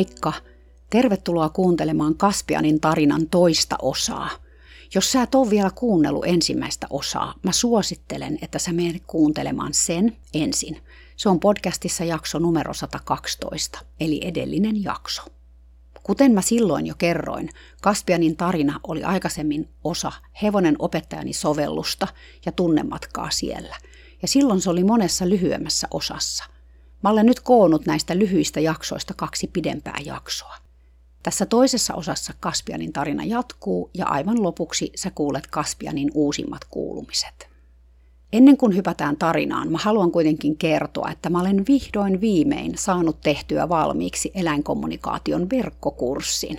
Moikka! Tervetuloa kuuntelemaan Kaspianin tarinan toista osaa. Jos sä et ole vielä kuunnellut ensimmäistä osaa, mä suosittelen, että sä menet kuuntelemaan sen ensin. Se on podcastissa jakso numero 112, eli edellinen jakso. Kuten mä silloin jo kerroin, Kaspianin tarina oli aikaisemmin osa Hevonen opettajani sovellusta ja tunnematkaa siellä. Ja silloin se oli monessa lyhyemmässä osassa – Mä olen nyt koonnut näistä lyhyistä jaksoista kaksi pidempää jaksoa. Tässä toisessa osassa Kaspianin tarina jatkuu ja aivan lopuksi sä kuulet Kaspianin uusimmat kuulumiset. Ennen kuin hypätään tarinaan, mä haluan kuitenkin kertoa, että mä olen vihdoin viimein saanut tehtyä valmiiksi eläinkommunikaation verkkokurssin.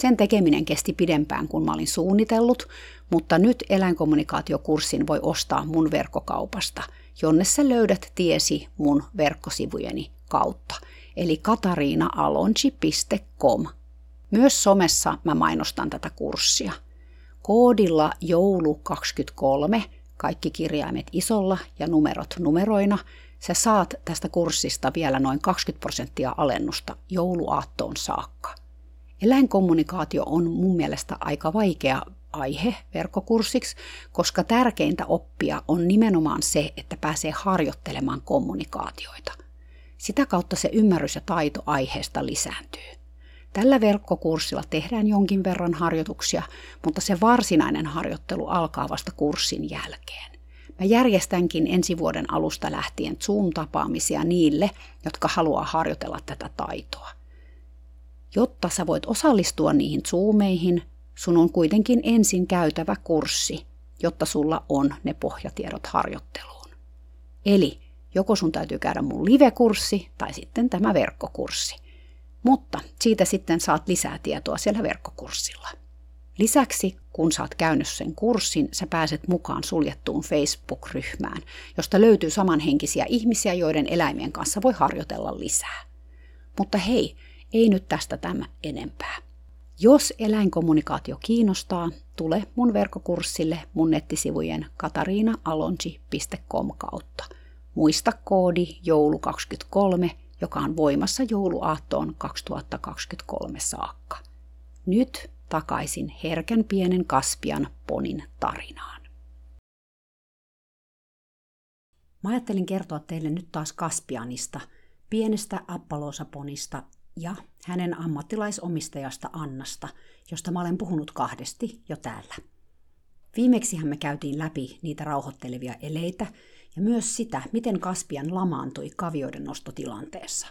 Sen tekeminen kesti pidempään kuin mä olin suunnitellut, mutta nyt eläinkommunikaatiokurssin voi ostaa mun verkkokaupasta – jonne sä löydät tiesi mun verkkosivujeni kautta, eli katariinaalonchi.com. Myös somessa mä mainostan tätä kurssia. Koodilla joulu23, kaikki kirjaimet isolla ja numerot numeroina, sä saat tästä kurssista vielä noin 20 prosenttia alennusta jouluaattoon saakka. Eläinkommunikaatio on mun mielestä aika vaikea aihe verkkokurssiksi, koska tärkeintä oppia on nimenomaan se, että pääsee harjoittelemaan kommunikaatioita. Sitä kautta se ymmärrys ja taito aiheesta lisääntyy. Tällä verkkokurssilla tehdään jonkin verran harjoituksia, mutta se varsinainen harjoittelu alkaa vasta kurssin jälkeen. Mä järjestänkin ensi vuoden alusta lähtien Zoom-tapaamisia niille, jotka haluaa harjoitella tätä taitoa. Jotta sä voit osallistua niihin Zoomeihin, sun on kuitenkin ensin käytävä kurssi, jotta sulla on ne pohjatiedot harjoitteluun. Eli joko sun täytyy käydä mun live-kurssi tai sitten tämä verkkokurssi. Mutta siitä sitten saat lisää tietoa siellä verkkokurssilla. Lisäksi, kun saat käynyt sen kurssin, sä pääset mukaan suljettuun Facebook-ryhmään, josta löytyy samanhenkisiä ihmisiä, joiden eläimien kanssa voi harjoitella lisää. Mutta hei, ei nyt tästä tämä enempää. Jos eläinkommunikaatio kiinnostaa, tule mun verkkokurssille mun nettisivujen katariinaalonji.com kautta. Muista koodi joulu23, joka on voimassa jouluaattoon 2023 saakka. Nyt takaisin herkän pienen Kaspian ponin tarinaan. Mä ajattelin kertoa teille nyt taas Kaspianista, pienestä appalosaponista, ja hänen ammattilaisomistajasta Annasta, josta mä olen puhunut kahdesti jo täällä. Viimeksi me käytiin läpi niitä rauhoittelevia eleitä ja myös sitä, miten Kaspian lamaantui kavioiden nostotilanteessa.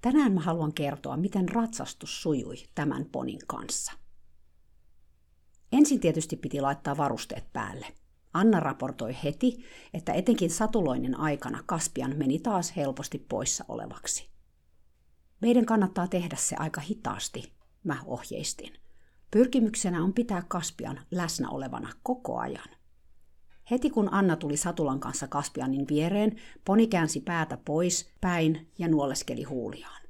Tänään mä haluan kertoa, miten ratsastus sujui tämän ponin kanssa. Ensin tietysti piti laittaa varusteet päälle. Anna raportoi heti, että etenkin satuloinen aikana Kaspian meni taas helposti poissa olevaksi. Meidän kannattaa tehdä se aika hitaasti, mä ohjeistin. Pyrkimyksenä on pitää Kaspian läsnä olevana koko ajan. Heti kun Anna tuli Satulan kanssa Kaspianin viereen, poni käänsi päätä pois, päin ja nuoleskeli huuliaan.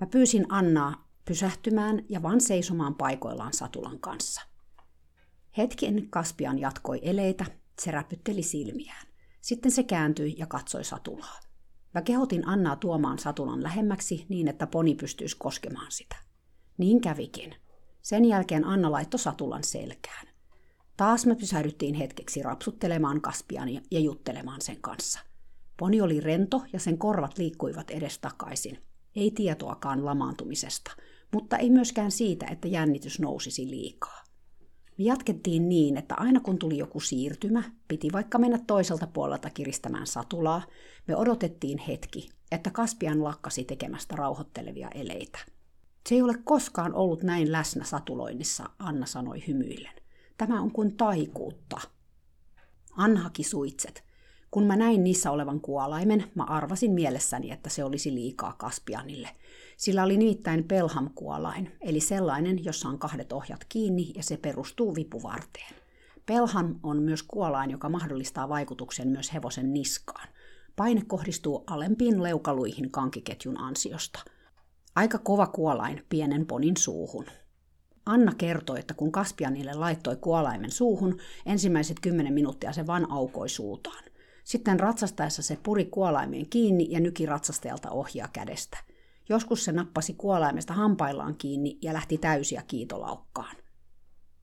Mä pyysin Annaa pysähtymään ja vaan seisomaan paikoillaan Satulan kanssa. Hetken Kaspian jatkoi eleitä, se räpytteli silmiään. Sitten se kääntyi ja katsoi Satulaa. Mä kehotin Annaa tuomaan satulan lähemmäksi niin, että poni pystyisi koskemaan sitä. Niin kävikin. Sen jälkeen Anna laittoi satulan selkään. Taas me pysähdyttiin hetkeksi rapsuttelemaan Kaspian ja juttelemaan sen kanssa. Poni oli rento ja sen korvat liikkuivat edestakaisin. Ei tietoakaan lamaantumisesta, mutta ei myöskään siitä, että jännitys nousisi liikaa. Jatkettiin niin, että aina kun tuli joku siirtymä, piti vaikka mennä toiselta puolelta kiristämään satulaa, me odotettiin hetki, että Kaspian lakkasi tekemästä rauhoittelevia eleitä. Se ei ole koskaan ollut näin läsnä satuloinnissa, Anna sanoi hymyillen. Tämä on kuin taikuutta. Anna haki suitset. Kun mä näin niissä olevan kuolaimen, mä arvasin mielessäni, että se olisi liikaa Kaspianille. Sillä oli nimittäin Pelham-kuolain, eli sellainen, jossa on kahdet ohjat kiinni ja se perustuu vipuvarteen. Pelham on myös kuolain, joka mahdollistaa vaikutuksen myös hevosen niskaan. Paine kohdistuu alempiin leukaluihin kankiketjun ansiosta. Aika kova kuolain pienen ponin suuhun. Anna kertoi, että kun Kaspianille laittoi kuolaimen suuhun, ensimmäiset kymmenen minuuttia se vaan aukoi suutaan. Sitten ratsastaessa se puri kuolaimeen kiinni ja nyki ratsastajalta ohjaa kädestä. Joskus se nappasi kuolaimesta hampaillaan kiinni ja lähti täysiä kiitolaukkaan.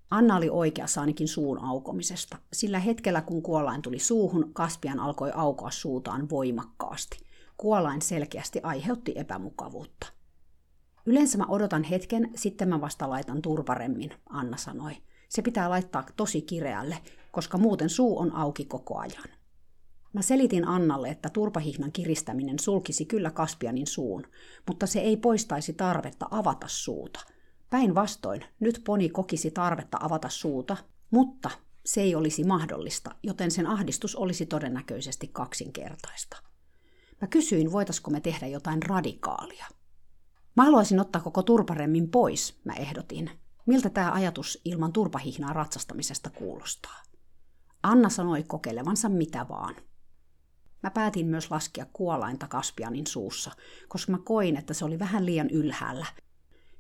Anna oli oikeassa ainakin suun aukomisesta, sillä hetkellä kun kuolain tuli suuhun, Kaspian alkoi aukoa suutaan voimakkaasti. Kuolain selkeästi aiheutti epämukavuutta. Yleensä mä odotan hetken, sitten mä vasta laitan turparemmin, Anna sanoi. Se pitää laittaa tosi kireälle, koska muuten suu on auki koko ajan. Mä selitin Annalle, että turpahihnan kiristäminen sulkisi kyllä Kaspianin suun, mutta se ei poistaisi tarvetta avata suuta. Päinvastoin, nyt poni kokisi tarvetta avata suuta, mutta se ei olisi mahdollista, joten sen ahdistus olisi todennäköisesti kaksinkertaista. Mä kysyin, voitaisiko me tehdä jotain radikaalia. Mä haluaisin ottaa koko turparemmin pois, mä ehdotin. Miltä tämä ajatus ilman turpahihnaa ratsastamisesta kuulostaa? Anna sanoi kokeilevansa mitä vaan. Mä päätin myös laskea kuolainta Kaspianin suussa, koska mä koin, että se oli vähän liian ylhäällä.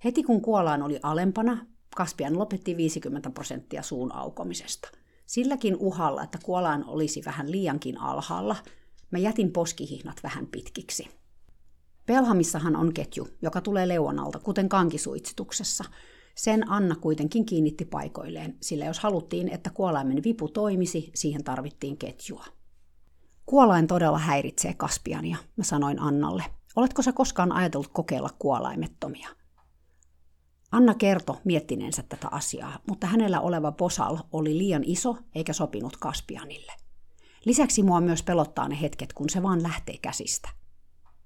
Heti kun kuolaan oli alempana, Kaspian lopetti 50 prosenttia suun aukomisesta. Silläkin uhalla, että kuolaan olisi vähän liiankin alhaalla, mä jätin poskihihnat vähän pitkiksi. Pelhamissahan on ketju, joka tulee leuanalta, kuten kankisuitsituksessa. Sen Anna kuitenkin kiinnitti paikoilleen, sillä jos haluttiin, että kuolaimen vipu toimisi, siihen tarvittiin ketjua. Kuolain todella häiritsee Kaspiania, mä sanoin Annalle. Oletko sä koskaan ajatellut kokeilla kuolaimettomia? Anna kertoi miettineensä tätä asiaa, mutta hänellä oleva posal oli liian iso eikä sopinut Kaspianille. Lisäksi mua myös pelottaa ne hetket, kun se vaan lähtee käsistä.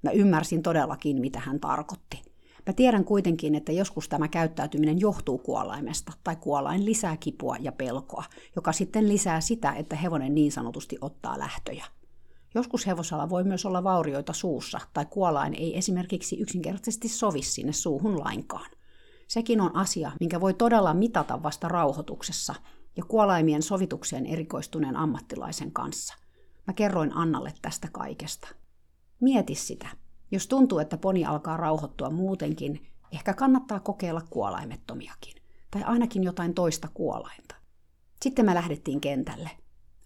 Mä ymmärsin todellakin, mitä hän tarkoitti. Mä tiedän kuitenkin, että joskus tämä käyttäytyminen johtuu kuolaimesta, tai kuolain lisää kipua ja pelkoa, joka sitten lisää sitä, että hevonen niin sanotusti ottaa lähtöjä. Joskus hevosalla voi myös olla vaurioita suussa, tai kuolain ei esimerkiksi yksinkertaisesti sovi sinne suuhun lainkaan. Sekin on asia, minkä voi todella mitata vasta rauhoituksessa ja kuolaimien sovitukseen erikoistuneen ammattilaisen kanssa. Mä kerroin Annalle tästä kaikesta. Mieti sitä. Jos tuntuu, että poni alkaa rauhoittua muutenkin, ehkä kannattaa kokeilla kuolaimettomiakin. Tai ainakin jotain toista kuolainta. Sitten me lähdettiin kentälle.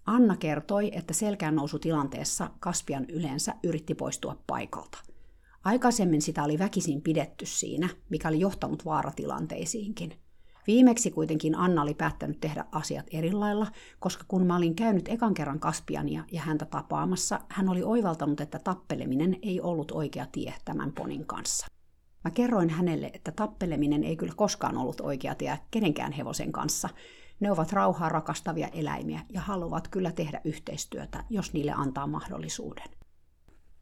Anna kertoi, että selkään nousu tilanteessa Kaspian yleensä yritti poistua paikalta. Aikaisemmin sitä oli väkisin pidetty siinä, mikä oli johtanut vaaratilanteisiinkin – Viimeksi kuitenkin Anna oli päättänyt tehdä asiat eri lailla, koska kun mä olin käynyt ekan kerran Kaspiania ja häntä tapaamassa, hän oli oivaltanut, että tappeleminen ei ollut oikea tie tämän ponin kanssa. Mä kerroin hänelle, että tappeleminen ei kyllä koskaan ollut oikea tie kenenkään hevosen kanssa. Ne ovat rauhaa rakastavia eläimiä ja haluavat kyllä tehdä yhteistyötä, jos niille antaa mahdollisuuden.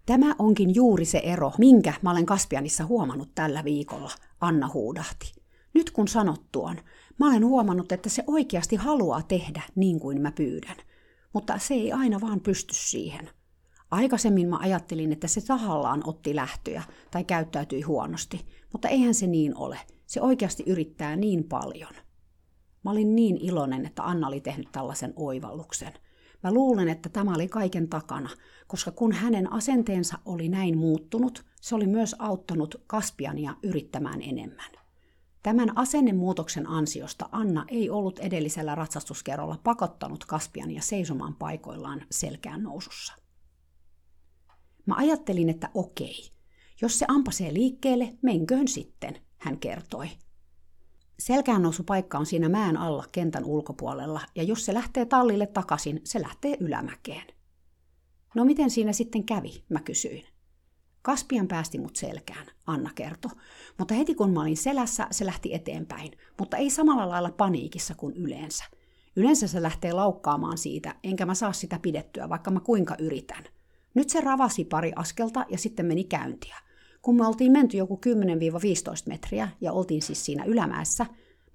Tämä onkin juuri se ero, minkä mä olen Kaspianissa huomannut tällä viikolla, Anna huudahti. Nyt kun sanot tuon, mä olen huomannut, että se oikeasti haluaa tehdä niin kuin mä pyydän, mutta se ei aina vaan pysty siihen. Aikaisemmin mä ajattelin, että se tahallaan otti lähtöjä tai käyttäytyi huonosti, mutta eihän se niin ole. Se oikeasti yrittää niin paljon. Mä olin niin iloinen, että Anna oli tehnyt tällaisen oivalluksen. Mä luulen, että tämä oli kaiken takana, koska kun hänen asenteensa oli näin muuttunut, se oli myös auttanut Kaspiania yrittämään enemmän. Tämän asennemuutoksen ansiosta Anna ei ollut edellisellä ratsastuskerralla pakottanut Kaspiania seisomaan paikoillaan selkään nousussa. Mä ajattelin, että okei, jos se ampasee liikkeelle, menköön sitten, hän kertoi. Selkään paikka on siinä mäen alla kentän ulkopuolella, ja jos se lähtee tallille takaisin, se lähtee ylämäkeen. No miten siinä sitten kävi, mä kysyin. Kaspian päästi mut selkään, Anna kertoi. Mutta heti kun mä olin selässä, se lähti eteenpäin, mutta ei samalla lailla paniikissa kuin yleensä. Yleensä se lähtee laukkaamaan siitä, enkä mä saa sitä pidettyä, vaikka mä kuinka yritän. Nyt se ravasi pari askelta ja sitten meni käyntiä. Kun me oltiin menty joku 10-15 metriä ja oltiin siis siinä ylämäessä,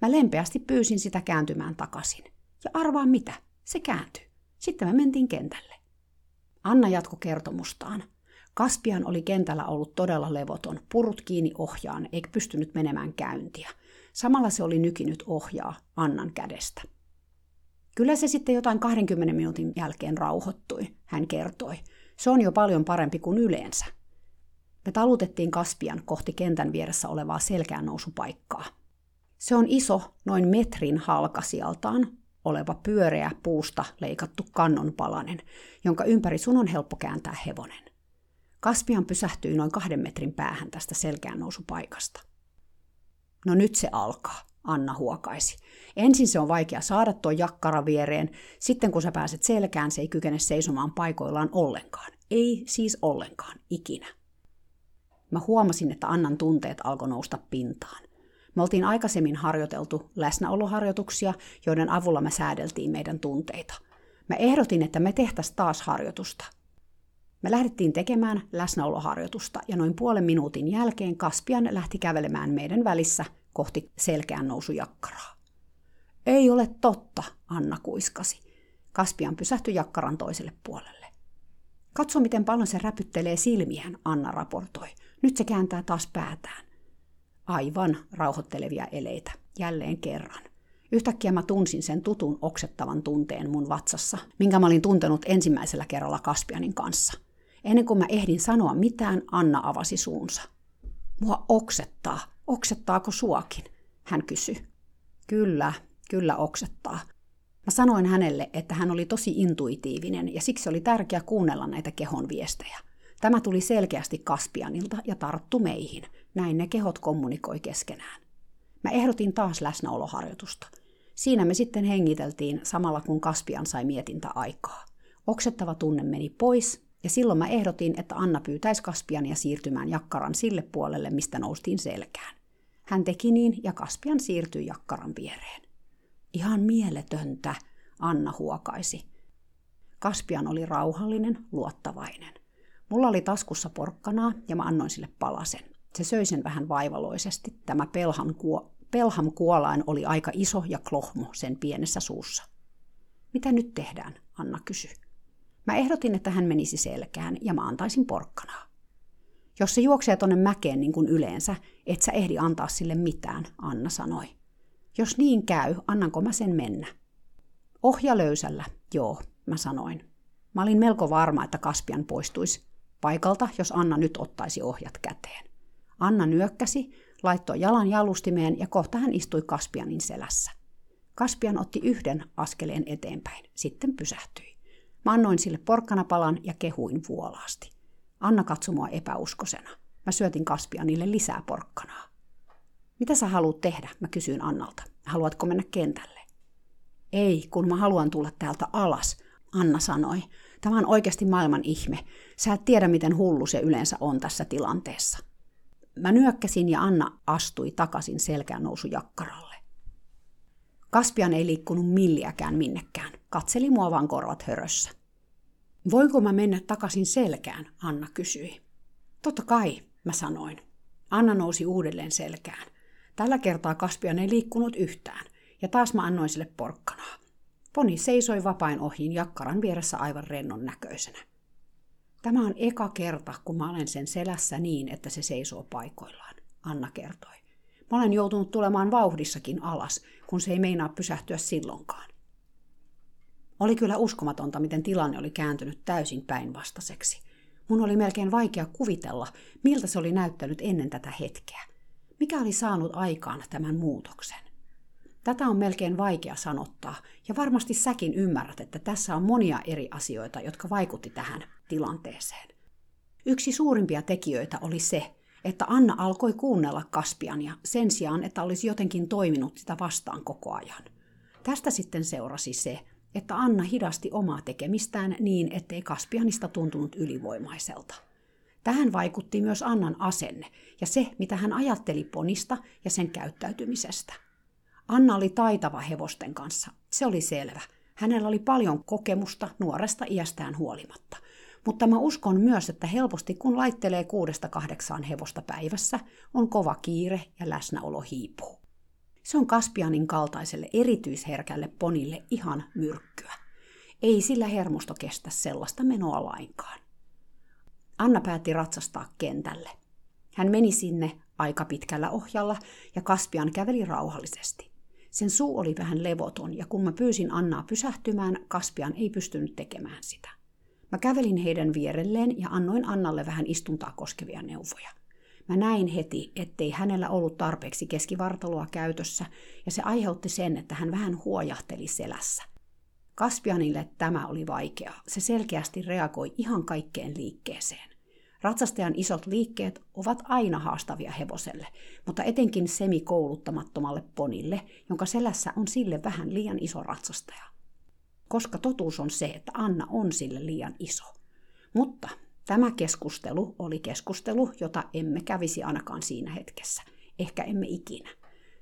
mä lempeästi pyysin sitä kääntymään takaisin. Ja arvaa mitä? Se kääntyi. Sitten me mentiin kentälle. Anna jatko kertomustaan. Kaspian oli kentällä ollut todella levoton, purut kiinni ohjaan, eikä pystynyt menemään käyntiä. Samalla se oli nykinyt ohjaa Annan kädestä. Kyllä se sitten jotain 20 minuutin jälkeen rauhoittui, hän kertoi. Se on jo paljon parempi kuin yleensä. Me talutettiin Kaspian kohti kentän vieressä olevaa selkään nousupaikkaa. Se on iso, noin metrin halkasijaltaan, oleva pyöreä puusta leikattu kannonpalanen, jonka ympäri sun on helppo kääntää hevonen. Kaspian pysähtyi noin kahden metrin päähän tästä selkään nousupaikasta. No nyt se alkaa, Anna huokaisi. Ensin se on vaikea saada tuo jakkara viereen, sitten kun sä pääset selkään, se ei kykene seisomaan paikoillaan ollenkaan. Ei siis ollenkaan, ikinä. Mä huomasin, että Annan tunteet alkoi nousta pintaan. Me oltiin aikaisemmin harjoiteltu läsnäoloharjoituksia, joiden avulla me säädeltiin meidän tunteita. Mä ehdotin, että me tehtäisiin taas harjoitusta. Me lähdettiin tekemään läsnäoloharjoitusta ja noin puolen minuutin jälkeen Kaspian lähti kävelemään meidän välissä kohti selkeän nousujakkaraa. Ei ole totta, Anna kuiskasi. Kaspian pysähtyi jakkaran toiselle puolelle. Katso, miten paljon se räpyttelee silmiään, Anna raportoi. Nyt se kääntää taas päätään. Aivan rauhoittelevia eleitä, jälleen kerran. Yhtäkkiä mä tunsin sen tutun oksettavan tunteen mun vatsassa, minkä mä olin tuntenut ensimmäisellä kerralla Kaspianin kanssa. Ennen kuin mä ehdin sanoa mitään, Anna avasi suunsa. Mua oksettaa. Oksettaako suakin? Hän kysyi. Kyllä, kyllä oksettaa. Mä sanoin hänelle, että hän oli tosi intuitiivinen ja siksi oli tärkeää kuunnella näitä kehon viestejä. Tämä tuli selkeästi Kaspianilta ja tarttu meihin. Näin ne kehot kommunikoi keskenään. Mä ehdotin taas läsnäoloharjoitusta. Siinä me sitten hengiteltiin samalla kun Kaspian sai mietintä aikaa. Oksettava tunne meni pois ja silloin mä ehdotin, että Anna pyytäisi Kaspiania siirtymään jakkaran sille puolelle, mistä noustiin selkään. Hän teki niin ja Kaspian siirtyi jakkaran viereen. Ihan mieletöntä, Anna huokaisi. Kaspian oli rauhallinen, luottavainen. Mulla oli taskussa porkkanaa ja mä annoin sille palasen. Se söi sen vähän vaivaloisesti. Tämä pelham, kuo, pelham kuolain oli aika iso ja klohmo sen pienessä suussa. Mitä nyt tehdään, Anna kysyi. Mä ehdotin, että hän menisi selkään ja mä antaisin porkkanaa. Jos se juoksee tonne mäkeen niin kuin yleensä, et sä ehdi antaa sille mitään, Anna sanoi. Jos niin käy, annanko mä sen mennä? Ohja löysällä, joo, mä sanoin. Mä olin melko varma, että Kaspian poistuisi paikalta, jos Anna nyt ottaisi ohjat käteen. Anna nyökkäsi, laittoi jalan jalustimeen ja kohta hän istui Kaspianin selässä. Kaspian otti yhden askeleen eteenpäin, sitten pysähtyi. Mä annoin sille porkkanapalan ja kehuin vuolaasti. Anna katsoi mua epäuskosena. Mä syötin Kaspianille lisää porkkanaa. Mitä sä haluat tehdä? Mä kysyin Annalta. Haluatko mennä kentälle? Ei, kun mä haluan tulla täältä alas, Anna sanoi. Tämä on oikeasti maailman ihme. Sä et tiedä, miten hullu se yleensä on tässä tilanteessa. Mä nyökkäsin ja Anna astui takaisin selkään nousujakkaralle. Kaspian ei liikkunut milliäkään minnekään. Katseli mua vaan korvat hörössä. Voinko mä mennä takaisin selkään, Anna kysyi. Totta kai, mä sanoin. Anna nousi uudelleen selkään. Tällä kertaa Kaspian ei liikkunut yhtään, ja taas mä annoin sille porkkanaa. Poni seisoi vapain ohiin jakkaran vieressä aivan rennon näköisenä. Tämä on eka kerta, kun mä olen sen selässä niin, että se seisoo paikoillaan, Anna kertoi. Mä olen joutunut tulemaan vauhdissakin alas, kun se ei meinaa pysähtyä silloinkaan. Oli kyllä uskomatonta, miten tilanne oli kääntynyt täysin päinvastaiseksi. Mun oli melkein vaikea kuvitella, miltä se oli näyttänyt ennen tätä hetkeä. Mikä oli saanut aikaan tämän muutoksen? Tätä on melkein vaikea sanottaa, ja varmasti säkin ymmärrät, että tässä on monia eri asioita, jotka vaikutti tähän tilanteeseen. Yksi suurimpia tekijöitä oli se, että Anna alkoi kuunnella Kaspiania sen sijaan, että olisi jotenkin toiminut sitä vastaan koko ajan. Tästä sitten seurasi se, että Anna hidasti omaa tekemistään niin, ettei Kaspianista tuntunut ylivoimaiselta. Tähän vaikutti myös Annan asenne ja se, mitä hän ajatteli ponista ja sen käyttäytymisestä. Anna oli taitava hevosten kanssa, se oli selvä. Hänellä oli paljon kokemusta nuoresta iästään huolimatta. Mutta mä uskon myös, että helposti kun laittelee kuudesta kahdeksaan hevosta päivässä, on kova kiire ja läsnäolo hiipuu. Se on Kaspianin kaltaiselle erityisherkälle ponille ihan myrkkyä. Ei sillä hermosto kestä sellaista menoa lainkaan. Anna päätti ratsastaa kentälle. Hän meni sinne aika pitkällä ohjalla ja Kaspian käveli rauhallisesti. Sen suu oli vähän levoton ja kun mä pyysin Annaa pysähtymään, Kaspian ei pystynyt tekemään sitä. Mä kävelin heidän vierelleen ja annoin Annalle vähän istuntaa koskevia neuvoja. Mä näin heti, ettei hänellä ollut tarpeeksi keskivartaloa käytössä, ja se aiheutti sen, että hän vähän huojahteli selässä. Kaspianille tämä oli vaikea. Se selkeästi reagoi ihan kaikkeen liikkeeseen. Ratsastajan isot liikkeet ovat aina haastavia hevoselle, mutta etenkin semikouluttamattomalle ponille, jonka selässä on sille vähän liian iso ratsastaja. Koska totuus on se, että Anna on sille liian iso. Mutta tämä keskustelu oli keskustelu, jota emme kävisi ainakaan siinä hetkessä. Ehkä emme ikinä.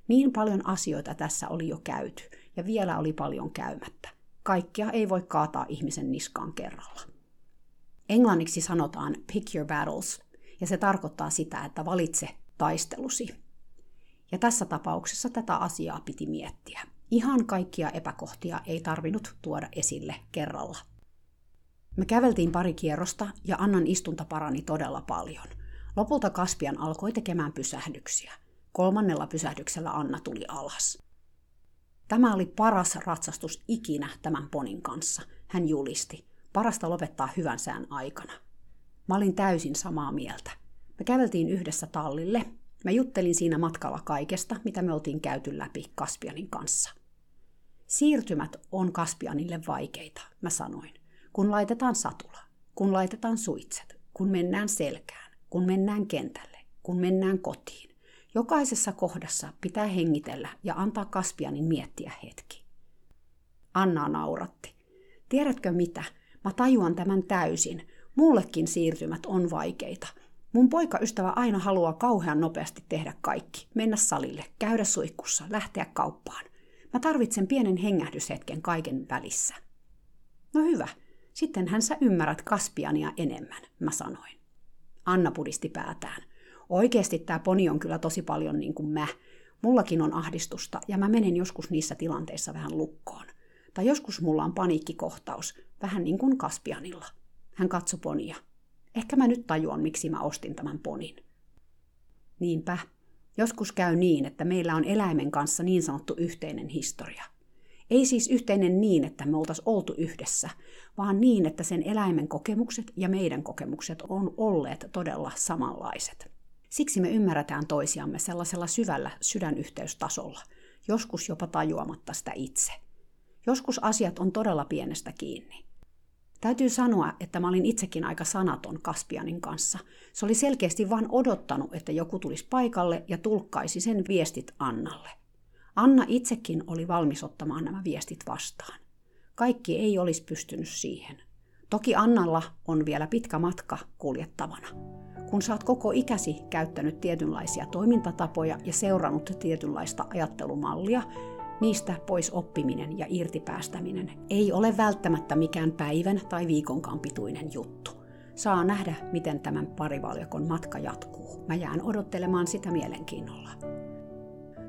Niin paljon asioita tässä oli jo käyty, ja vielä oli paljon käymättä. Kaikkia ei voi kaataa ihmisen niskaan kerralla. Englanniksi sanotaan pick your battles, ja se tarkoittaa sitä, että valitse taistelusi. Ja tässä tapauksessa tätä asiaa piti miettiä. Ihan kaikkia epäkohtia ei tarvinnut tuoda esille kerralla. Me käveltiin pari kierrosta ja Annan istunta parani todella paljon. Lopulta Kaspian alkoi tekemään pysähdyksiä. Kolmannella pysähdyksellä Anna tuli alas. Tämä oli paras ratsastus ikinä tämän ponin kanssa, hän julisti. Parasta lopettaa hyvän sään aikana. Mä olin täysin samaa mieltä. Me käveltiin yhdessä tallille. Mä juttelin siinä matkalla kaikesta, mitä me oltiin käyty läpi Kaspianin kanssa. Siirtymät on Kaspianille vaikeita, mä sanoin. Kun laitetaan satula, kun laitetaan suitset, kun mennään selkään, kun mennään kentälle, kun mennään kotiin. Jokaisessa kohdassa pitää hengitellä ja antaa Kaspianin miettiä hetki. Anna nauratti. Tiedätkö mitä? Mä tajuan tämän täysin. Mullekin siirtymät on vaikeita. Mun poikaystävä aina haluaa kauhean nopeasti tehdä kaikki. Mennä salille, käydä suihkussa, lähteä kauppaan. Mä tarvitsen pienen hengähdyshetken kaiken välissä. No hyvä, sittenhän sä ymmärrät Kaspiania enemmän, mä sanoin. Anna pudisti päätään. Oikeasti tämä poni on kyllä tosi paljon niin kuin mä. Mullakin on ahdistusta ja mä menen joskus niissä tilanteissa vähän lukkoon. Tai joskus mulla on paniikkikohtaus, vähän niin kuin Kaspianilla. Hän katsoi ponia. Ehkä mä nyt tajuan, miksi mä ostin tämän ponin. Niinpä, joskus käy niin, että meillä on eläimen kanssa niin sanottu yhteinen historia. Ei siis yhteinen niin, että me oltaisiin oltu yhdessä, vaan niin, että sen eläimen kokemukset ja meidän kokemukset on olleet todella samanlaiset. Siksi me ymmärretään toisiamme sellaisella syvällä sydänyhteystasolla, joskus jopa tajuamatta sitä itse. Joskus asiat on todella pienestä kiinni. Täytyy sanoa, että mä olin itsekin aika sanaton Kaspianin kanssa. Se oli selkeästi vain odottanut, että joku tulisi paikalle ja tulkkaisi sen viestit Annalle. Anna itsekin oli valmis ottamaan nämä viestit vastaan. Kaikki ei olisi pystynyt siihen. Toki Annalla on vielä pitkä matka kuljettavana. Kun oot koko ikäsi käyttänyt tietynlaisia toimintatapoja ja seurannut tietynlaista ajattelumallia, Niistä pois oppiminen ja irtipäästäminen ei ole välttämättä mikään päivän tai viikonkaan pituinen juttu. Saa nähdä, miten tämän parivaljakon matka jatkuu. Mä jään odottelemaan sitä mielenkiinnolla.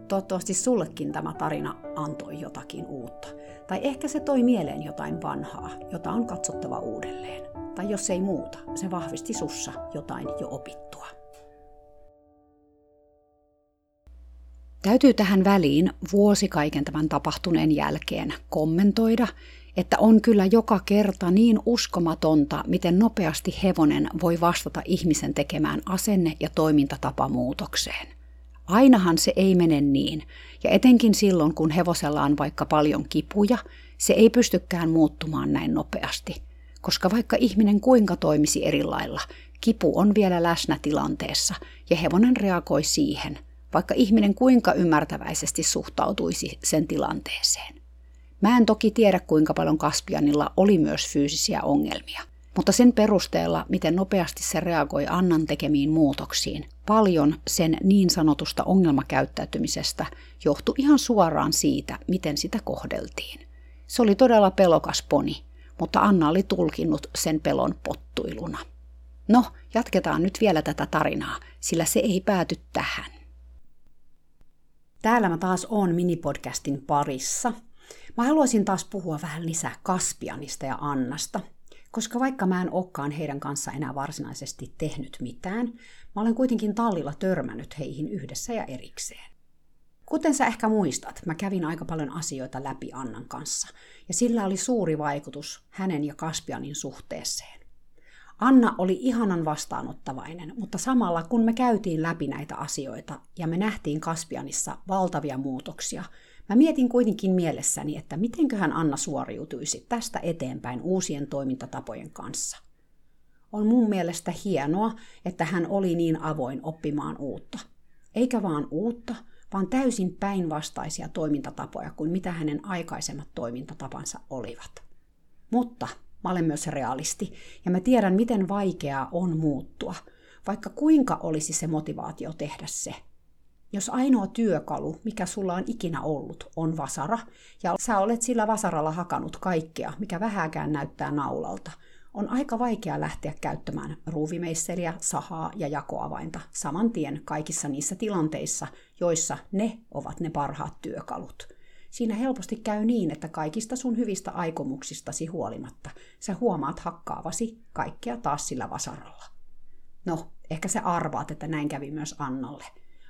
Toivottavasti sullekin tämä tarina antoi jotakin uutta. Tai ehkä se toi mieleen jotain vanhaa, jota on katsottava uudelleen. Tai jos ei muuta, se vahvisti sussa jotain jo opittua. Täytyy tähän väliin vuosi kaiken tämän tapahtuneen jälkeen kommentoida, että on kyllä joka kerta niin uskomatonta, miten nopeasti hevonen voi vastata ihmisen tekemään asenne- ja toimintatapamuutokseen. Ainahan se ei mene niin, ja etenkin silloin, kun hevosella on vaikka paljon kipuja, se ei pystykään muuttumaan näin nopeasti, koska vaikka ihminen kuinka toimisi eri lailla, kipu on vielä läsnä tilanteessa, ja hevonen reagoi siihen – vaikka ihminen kuinka ymmärtäväisesti suhtautuisi sen tilanteeseen. Mä en toki tiedä, kuinka paljon Kaspianilla oli myös fyysisiä ongelmia, mutta sen perusteella, miten nopeasti se reagoi Annan tekemiin muutoksiin, paljon sen niin sanotusta ongelmakäyttäytymisestä johtui ihan suoraan siitä, miten sitä kohdeltiin. Se oli todella pelokas poni, mutta Anna oli tulkinnut sen pelon pottuiluna. No, jatketaan nyt vielä tätä tarinaa, sillä se ei pääty tähän. Täällä mä taas oon minipodcastin parissa. Mä haluaisin taas puhua vähän lisää Kaspianista ja Annasta, koska vaikka mä en olekaan heidän kanssa enää varsinaisesti tehnyt mitään, mä olen kuitenkin tallilla törmännyt heihin yhdessä ja erikseen. Kuten sä ehkä muistat, mä kävin aika paljon asioita läpi Annan kanssa, ja sillä oli suuri vaikutus hänen ja Kaspianin suhteeseen. Anna oli ihanan vastaanottavainen, mutta samalla kun me käytiin läpi näitä asioita ja me nähtiin Kaspianissa valtavia muutoksia, mä mietin kuitenkin mielessäni, että mitenköhän Anna suoriutuisi tästä eteenpäin uusien toimintatapojen kanssa. On mun mielestä hienoa, että hän oli niin avoin oppimaan uutta. Eikä vaan uutta, vaan täysin päinvastaisia toimintatapoja kuin mitä hänen aikaisemmat toimintatapansa olivat. Mutta mä olen myös realisti ja mä tiedän, miten vaikeaa on muuttua, vaikka kuinka olisi se motivaatio tehdä se. Jos ainoa työkalu, mikä sulla on ikinä ollut, on vasara, ja sä olet sillä vasaralla hakanut kaikkea, mikä vähäkään näyttää naulalta, on aika vaikea lähteä käyttämään ruuvimeisseliä, sahaa ja jakoavainta saman tien kaikissa niissä tilanteissa, joissa ne ovat ne parhaat työkalut. Siinä helposti käy niin, että kaikista sun hyvistä aikomuksistasi huolimatta sä huomaat hakkaavasi kaikkea taas sillä vasaralla. No, ehkä sä arvaat, että näin kävi myös Annalle.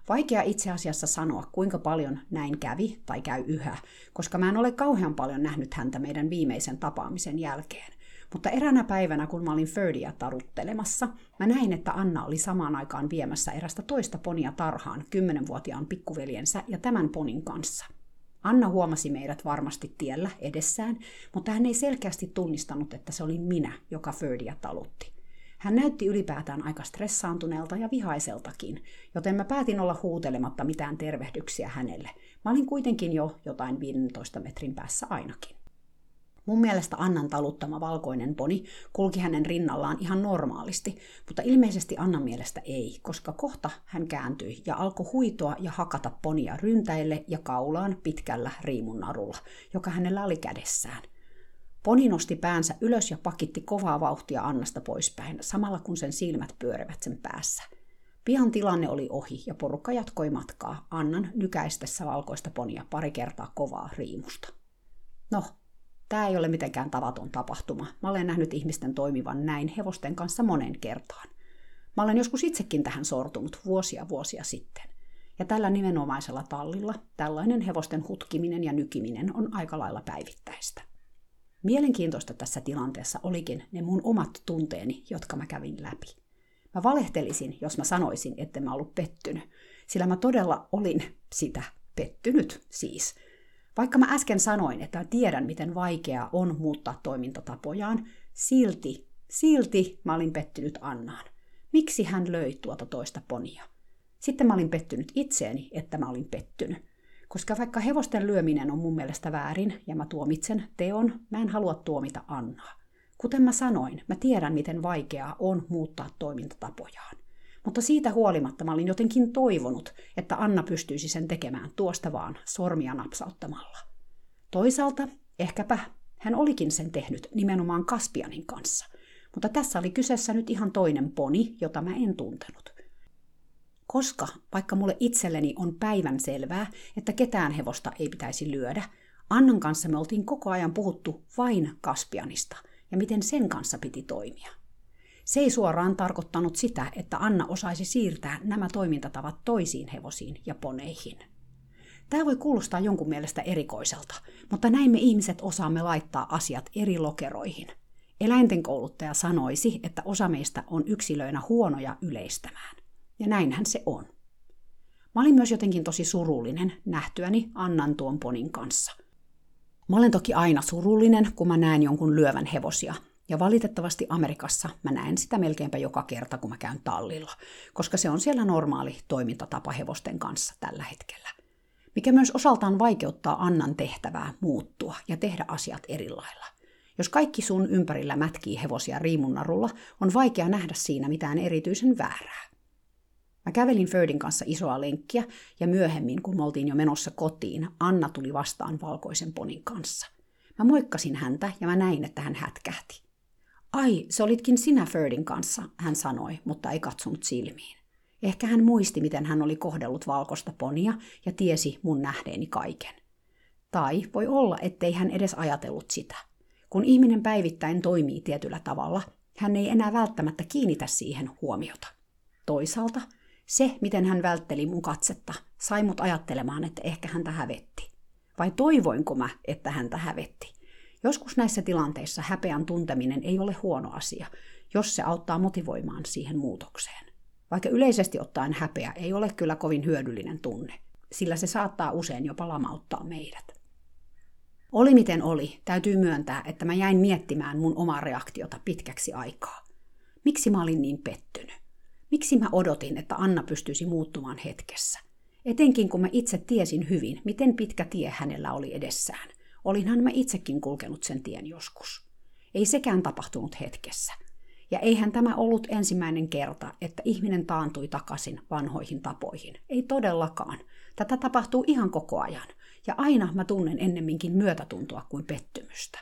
Vaikea itse asiassa sanoa, kuinka paljon näin kävi tai käy yhä, koska mä en ole kauhean paljon nähnyt häntä meidän viimeisen tapaamisen jälkeen. Mutta eräänä päivänä, kun mä olin Ferdia taruttelemassa, mä näin, että Anna oli samaan aikaan viemässä erästä toista ponia tarhaan kymmenenvuotiaan pikkuveljensä ja tämän ponin kanssa. Anna huomasi meidät varmasti tiellä edessään, mutta hän ei selkeästi tunnistanut, että se oli minä, joka Ferdia talutti. Hän näytti ylipäätään aika stressaantuneelta ja vihaiseltakin, joten mä päätin olla huutelematta mitään tervehdyksiä hänelle. Mä olin kuitenkin jo jotain 15 metrin päässä ainakin. Mun mielestä Annan taluttama valkoinen poni kulki hänen rinnallaan ihan normaalisti, mutta ilmeisesti Annan mielestä ei, koska kohta hän kääntyi ja alkoi huitoa ja hakata ponia ryntäille ja kaulaan pitkällä riimunnarulla, joka hänellä oli kädessään. Poni nosti päänsä ylös ja pakitti kovaa vauhtia Annasta poispäin, samalla kun sen silmät pyörivät sen päässä. Pian tilanne oli ohi ja porukka jatkoi matkaa Annan nykäistessä valkoista ponia pari kertaa kovaa riimusta. No, Tämä ei ole mitenkään tavaton tapahtuma. Mä olen nähnyt ihmisten toimivan näin hevosten kanssa monen kertaan. Mä olen joskus itsekin tähän sortunut vuosia vuosia sitten. Ja tällä nimenomaisella tallilla tällainen hevosten hutkiminen ja nykiminen on aika lailla päivittäistä. Mielenkiintoista tässä tilanteessa olikin ne mun omat tunteeni, jotka mä kävin läpi. Mä valehtelisin, jos mä sanoisin, että mä ollut pettynyt, sillä mä todella olin sitä pettynyt siis – vaikka mä äsken sanoin, että tiedän, miten vaikeaa on muuttaa toimintatapojaan, silti, silti mä olin pettynyt Annaan. Miksi hän löi tuota toista ponia? Sitten mä olin pettynyt itseeni, että mä olin pettynyt. Koska vaikka hevosten lyöminen on mun mielestä väärin ja mä tuomitsen teon, mä en halua tuomita Annaa. Kuten mä sanoin, mä tiedän, miten vaikeaa on muuttaa toimintatapojaan. Mutta siitä huolimatta mä olin jotenkin toivonut, että Anna pystyisi sen tekemään tuosta vaan sormia napsauttamalla. Toisaalta ehkäpä hän olikin sen tehnyt nimenomaan Kaspianin kanssa, mutta tässä oli kyseessä nyt ihan toinen poni, jota mä en tuntenut. Koska, vaikka mulle itselleni on päivän selvää, että ketään hevosta ei pitäisi lyödä, Annan kanssa me oltiin koko ajan puhuttu vain Kaspianista ja miten sen kanssa piti toimia. Se ei suoraan tarkoittanut sitä, että Anna osaisi siirtää nämä toimintatavat toisiin hevosiin ja poneihin. Tämä voi kuulostaa jonkun mielestä erikoiselta, mutta näin me ihmiset osaamme laittaa asiat eri lokeroihin. Eläinten kouluttaja sanoisi, että osa meistä on yksilöinä huonoja yleistämään. Ja näinhän se on. Mä olin myös jotenkin tosi surullinen nähtyäni Annan tuon ponin kanssa. Mä olen toki aina surullinen, kun mä näen jonkun lyövän hevosia, ja valitettavasti Amerikassa mä näen sitä melkeinpä joka kerta, kun mä käyn tallilla, koska se on siellä normaali toimintatapa hevosten kanssa tällä hetkellä. Mikä myös osaltaan vaikeuttaa Annan tehtävää muuttua ja tehdä asiat eri lailla. Jos kaikki sun ympärillä mätkii hevosia riimunnarulla, on vaikea nähdä siinä mitään erityisen väärää. Mä kävelin Fördin kanssa isoa lenkkiä ja myöhemmin, kun me oltiin jo menossa kotiin, Anna tuli vastaan valkoisen ponin kanssa. Mä moikkasin häntä ja mä näin, että hän hätkähti. Ai, se olitkin sinä Ferdin kanssa, hän sanoi, mutta ei katsonut silmiin. Ehkä hän muisti, miten hän oli kohdellut valkoista ponia ja tiesi mun nähdeeni kaiken. Tai voi olla, ettei hän edes ajatellut sitä. Kun ihminen päivittäin toimii tietyllä tavalla, hän ei enää välttämättä kiinnitä siihen huomiota. Toisaalta se, miten hän vältteli mun katsetta, sai mut ajattelemaan, että ehkä häntä hävetti. Vai toivoinko mä, että häntä hävetti? Joskus näissä tilanteissa häpeän tunteminen ei ole huono asia, jos se auttaa motivoimaan siihen muutokseen. Vaikka yleisesti ottaen häpeä ei ole kyllä kovin hyödyllinen tunne, sillä se saattaa usein jopa lamauttaa meidät. Oli miten oli, täytyy myöntää, että mä jäin miettimään mun omaa reaktiota pitkäksi aikaa. Miksi mä olin niin pettynyt? Miksi mä odotin, että Anna pystyisi muuttumaan hetkessä? Etenkin kun mä itse tiesin hyvin, miten pitkä tie hänellä oli edessään. Olinhan mä itsekin kulkenut sen tien joskus. Ei sekään tapahtunut hetkessä. Ja eihän tämä ollut ensimmäinen kerta, että ihminen taantui takaisin vanhoihin tapoihin. Ei todellakaan. Tätä tapahtuu ihan koko ajan. Ja aina mä tunnen ennemminkin myötätuntoa kuin pettymystä.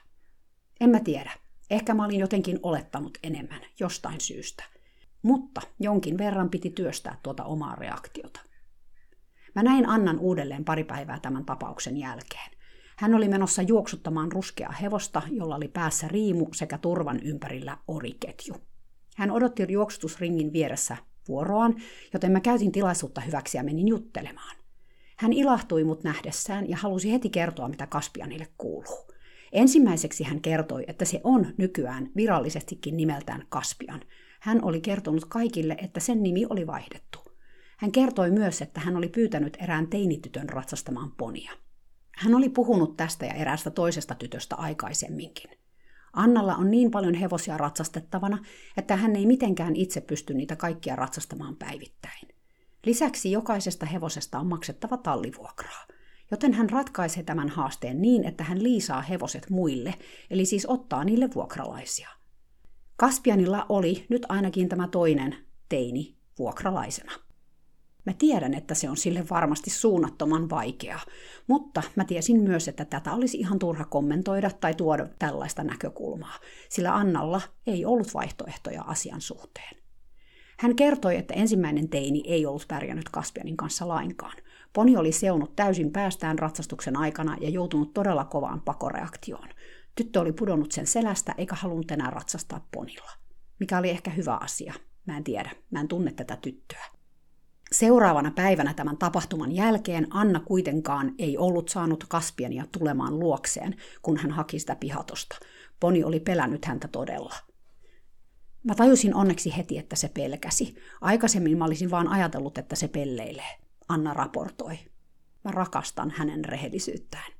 En mä tiedä. Ehkä mä olin jotenkin olettanut enemmän, jostain syystä. Mutta jonkin verran piti työstää tuota omaa reaktiota. Mä näin Annan uudelleen pari päivää tämän tapauksen jälkeen. Hän oli menossa juoksuttamaan ruskea hevosta, jolla oli päässä riimu sekä turvan ympärillä oriketju. Hän odotti juoksutusringin vieressä vuoroaan, joten mä käytin tilaisuutta hyväksi ja menin juttelemaan. Hän ilahtui mut nähdessään ja halusi heti kertoa, mitä Kaspianille kuuluu. Ensimmäiseksi hän kertoi, että se on nykyään virallisestikin nimeltään Kaspian. Hän oli kertonut kaikille, että sen nimi oli vaihdettu. Hän kertoi myös, että hän oli pyytänyt erään teinitytön ratsastamaan ponia. Hän oli puhunut tästä ja eräästä toisesta tytöstä aikaisemminkin. Annalla on niin paljon hevosia ratsastettavana, että hän ei mitenkään itse pysty niitä kaikkia ratsastamaan päivittäin. Lisäksi jokaisesta hevosesta on maksettava tallivuokraa, joten hän ratkaisee tämän haasteen niin, että hän liisaa hevoset muille, eli siis ottaa niille vuokralaisia. Kaspianilla oli nyt ainakin tämä toinen teini vuokralaisena. Mä tiedän, että se on sille varmasti suunnattoman vaikea, mutta mä tiesin myös, että tätä olisi ihan turha kommentoida tai tuoda tällaista näkökulmaa, sillä Annalla ei ollut vaihtoehtoja asian suhteen. Hän kertoi, että ensimmäinen teini ei ollut pärjännyt Kaspianin kanssa lainkaan. Poni oli seunut täysin päästään ratsastuksen aikana ja joutunut todella kovaan pakoreaktioon. Tyttö oli pudonnut sen selästä eikä halunnut enää ratsastaa ponilla. Mikä oli ehkä hyvä asia. Mä en tiedä. Mä en tunne tätä tyttöä. Seuraavana päivänä tämän tapahtuman jälkeen Anna kuitenkaan ei ollut saanut Kaspiania tulemaan luokseen, kun hän haki sitä pihatosta. Poni oli pelännyt häntä todella. Mä tajusin onneksi heti, että se pelkäsi. Aikaisemmin mä olisin vaan ajatellut, että se pelleilee. Anna raportoi. Mä rakastan hänen rehellisyyttään.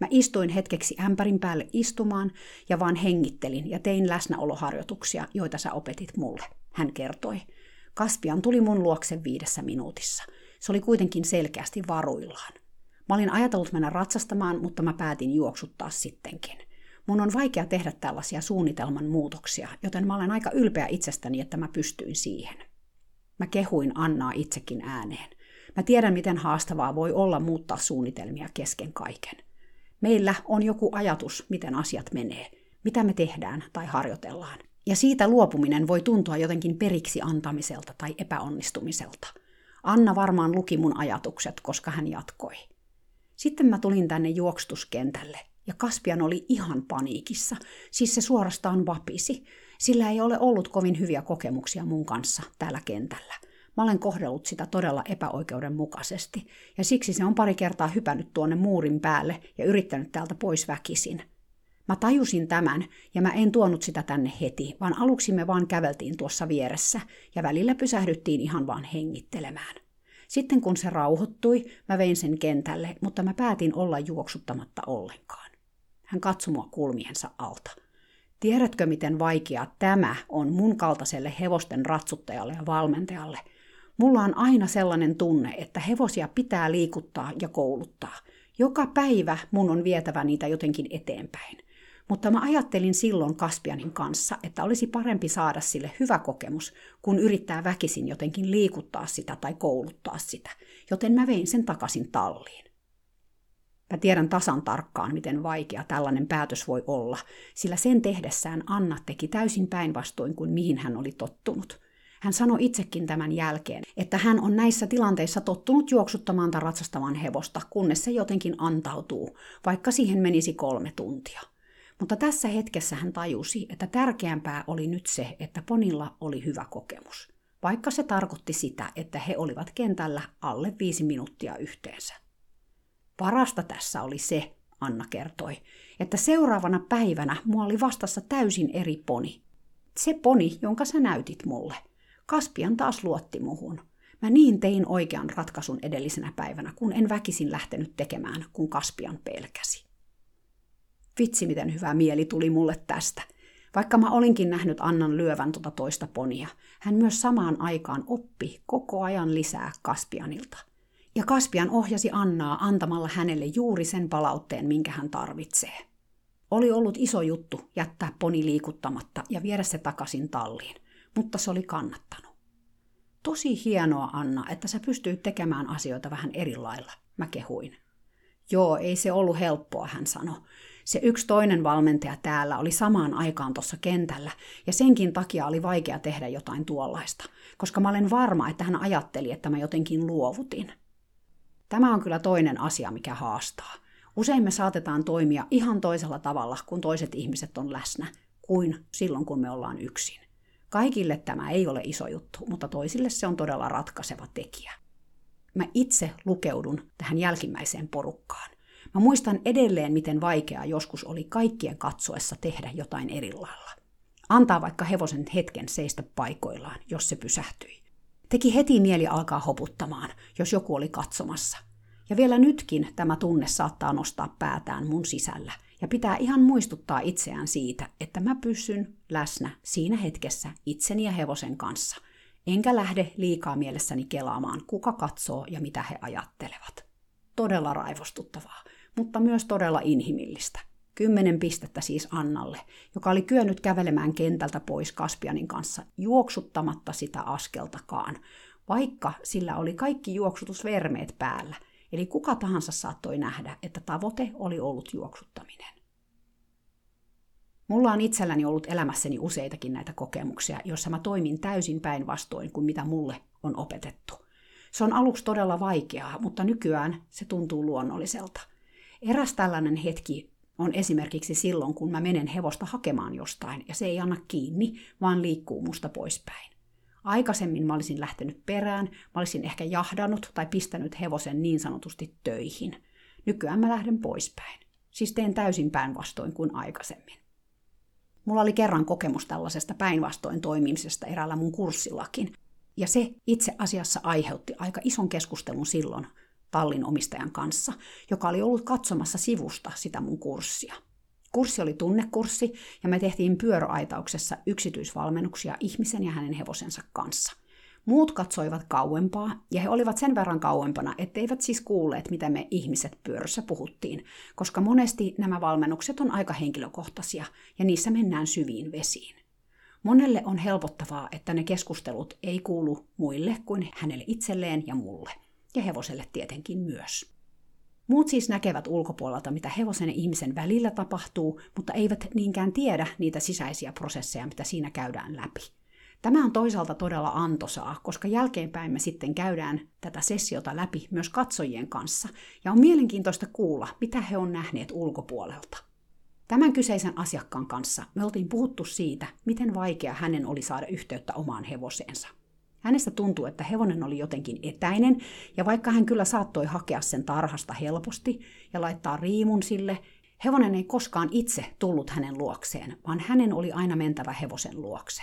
Mä istuin hetkeksi ämpärin päälle istumaan ja vaan hengittelin ja tein läsnäoloharjoituksia, joita sä opetit mulle, hän kertoi. Kaspian tuli mun luokse viidessä minuutissa. Se oli kuitenkin selkeästi varuillaan. Mä olin ajatellut mennä ratsastamaan, mutta mä päätin juoksuttaa sittenkin. Mun on vaikea tehdä tällaisia suunnitelman muutoksia, joten mä olen aika ylpeä itsestäni, että mä pystyin siihen. Mä kehuin Annaa itsekin ääneen. Mä tiedän, miten haastavaa voi olla muuttaa suunnitelmia kesken kaiken. Meillä on joku ajatus, miten asiat menee, mitä me tehdään tai harjoitellaan. Ja siitä luopuminen voi tuntua jotenkin periksi antamiselta tai epäonnistumiselta. Anna varmaan luki mun ajatukset, koska hän jatkoi. Sitten mä tulin tänne juoksutuskentälle, ja Kaspian oli ihan paniikissa, siis se suorastaan vapisi. Sillä ei ole ollut kovin hyviä kokemuksia mun kanssa täällä kentällä. Mä olen kohdellut sitä todella epäoikeudenmukaisesti, ja siksi se on pari kertaa hypännyt tuonne muurin päälle ja yrittänyt täältä pois väkisin. Mä tajusin tämän ja mä en tuonut sitä tänne heti, vaan aluksi me vaan käveltiin tuossa vieressä ja välillä pysähdyttiin ihan vaan hengittelemään. Sitten kun se rauhoittui, mä vein sen kentälle, mutta mä päätin olla juoksuttamatta ollenkaan. Hän katsoi mua kulmiensa alta. Tiedätkö, miten vaikeaa tämä on mun kaltaiselle hevosten ratsuttajalle ja valmentajalle? Mulla on aina sellainen tunne, että hevosia pitää liikuttaa ja kouluttaa. Joka päivä mun on vietävä niitä jotenkin eteenpäin. Mutta mä ajattelin silloin Kaspianin kanssa, että olisi parempi saada sille hyvä kokemus, kun yrittää väkisin jotenkin liikuttaa sitä tai kouluttaa sitä, joten mä vein sen takaisin talliin. Mä tiedän tasan tarkkaan, miten vaikea tällainen päätös voi olla, sillä sen tehdessään Anna teki täysin päinvastoin kuin mihin hän oli tottunut. Hän sanoi itsekin tämän jälkeen, että hän on näissä tilanteissa tottunut juoksuttamaan tai ratsastamaan hevosta, kunnes se jotenkin antautuu, vaikka siihen menisi kolme tuntia. Mutta tässä hetkessä hän tajusi, että tärkeämpää oli nyt se, että Ponilla oli hyvä kokemus, vaikka se tarkoitti sitä, että he olivat kentällä alle viisi minuuttia yhteensä. Parasta tässä oli se, Anna kertoi, että seuraavana päivänä mua oli vastassa täysin eri poni. Se poni, jonka sä näytit mulle. Kaspian taas luotti muhun. Mä niin tein oikean ratkaisun edellisenä päivänä, kun en väkisin lähtenyt tekemään, kun Kaspian pelkäsi. Vitsi, miten hyvä mieli tuli mulle tästä. Vaikka mä olinkin nähnyt Annan lyövän tuota toista ponia, hän myös samaan aikaan oppi koko ajan lisää Kaspianilta. Ja Kaspian ohjasi Annaa antamalla hänelle juuri sen palautteen, minkä hän tarvitsee. Oli ollut iso juttu jättää poni liikuttamatta ja viedä se takaisin talliin, mutta se oli kannattanut. Tosi hienoa, Anna, että sä pystyit tekemään asioita vähän eri lailla, mä kehuin. Joo, ei se ollut helppoa, hän sanoi. Se yksi toinen valmentaja täällä oli samaan aikaan tuossa kentällä, ja senkin takia oli vaikea tehdä jotain tuollaista, koska mä olen varma, että hän ajatteli, että mä jotenkin luovutin. Tämä on kyllä toinen asia, mikä haastaa. Usein me saatetaan toimia ihan toisella tavalla, kun toiset ihmiset on läsnä, kuin silloin, kun me ollaan yksin. Kaikille tämä ei ole iso juttu, mutta toisille se on todella ratkaiseva tekijä. Mä itse lukeudun tähän jälkimmäiseen porukkaan. Mä muistan edelleen, miten vaikeaa joskus oli kaikkien katsoessa tehdä jotain eri lailla. Antaa vaikka hevosen hetken seistä paikoillaan, jos se pysähtyi. Teki heti mieli alkaa hoputtamaan, jos joku oli katsomassa. Ja vielä nytkin tämä tunne saattaa nostaa päätään mun sisällä, ja pitää ihan muistuttaa itseään siitä, että mä pysyn läsnä siinä hetkessä itseni ja hevosen kanssa, enkä lähde liikaa mielessäni kelaamaan, kuka katsoo ja mitä he ajattelevat. Todella raivostuttavaa, mutta myös todella inhimillistä. Kymmenen pistettä siis Annalle, joka oli kyennyt kävelemään kentältä pois Kaspianin kanssa juoksuttamatta sitä askeltakaan, vaikka sillä oli kaikki juoksutusvermeet päällä, eli kuka tahansa saattoi nähdä, että tavoite oli ollut juoksuttaminen. Mulla on itselläni ollut elämässäni useitakin näitä kokemuksia, joissa mä toimin täysin päinvastoin kuin mitä mulle on opetettu. Se on aluksi todella vaikeaa, mutta nykyään se tuntuu luonnolliselta. Eräs tällainen hetki on esimerkiksi silloin, kun mä menen hevosta hakemaan jostain ja se ei anna kiinni, vaan liikkuu musta poispäin. Aikaisemmin mä olisin lähtenyt perään, mä olisin ehkä jahdannut tai pistänyt hevosen niin sanotusti töihin. Nykyään mä lähden poispäin. Siis teen täysin päinvastoin kuin aikaisemmin. Mulla oli kerran kokemus tällaisesta päinvastoin toimimisesta eräällä mun kurssillakin, ja se itse asiassa aiheutti aika ison keskustelun silloin tallin omistajan kanssa, joka oli ollut katsomassa sivusta sitä mun kurssia. Kurssi oli tunnekurssi ja me tehtiin pyöräaitauksessa yksityisvalmennuksia ihmisen ja hänen hevosensa kanssa. Muut katsoivat kauempaa, ja he olivat sen verran kauempana, etteivät siis kuulleet, mitä me ihmiset pyörässä puhuttiin, koska monesti nämä valmennukset on aika henkilökohtaisia, ja niissä mennään syviin vesiin. Monelle on helpottavaa, että ne keskustelut ei kuulu muille kuin hänelle itselleen ja mulle – ja hevoselle tietenkin myös. Muut siis näkevät ulkopuolelta, mitä hevosen ja ihmisen välillä tapahtuu, mutta eivät niinkään tiedä niitä sisäisiä prosesseja, mitä siinä käydään läpi. Tämä on toisaalta todella antoisaa, koska jälkeenpäin me sitten käydään tätä sessiota läpi myös katsojien kanssa, ja on mielenkiintoista kuulla, mitä he on nähneet ulkopuolelta. Tämän kyseisen asiakkaan kanssa me oltiin puhuttu siitä, miten vaikea hänen oli saada yhteyttä omaan hevoseensa. Hänestä tuntui, että hevonen oli jotenkin etäinen, ja vaikka hän kyllä saattoi hakea sen tarhasta helposti ja laittaa riimun sille, hevonen ei koskaan itse tullut hänen luokseen, vaan hänen oli aina mentävä hevosen luokse.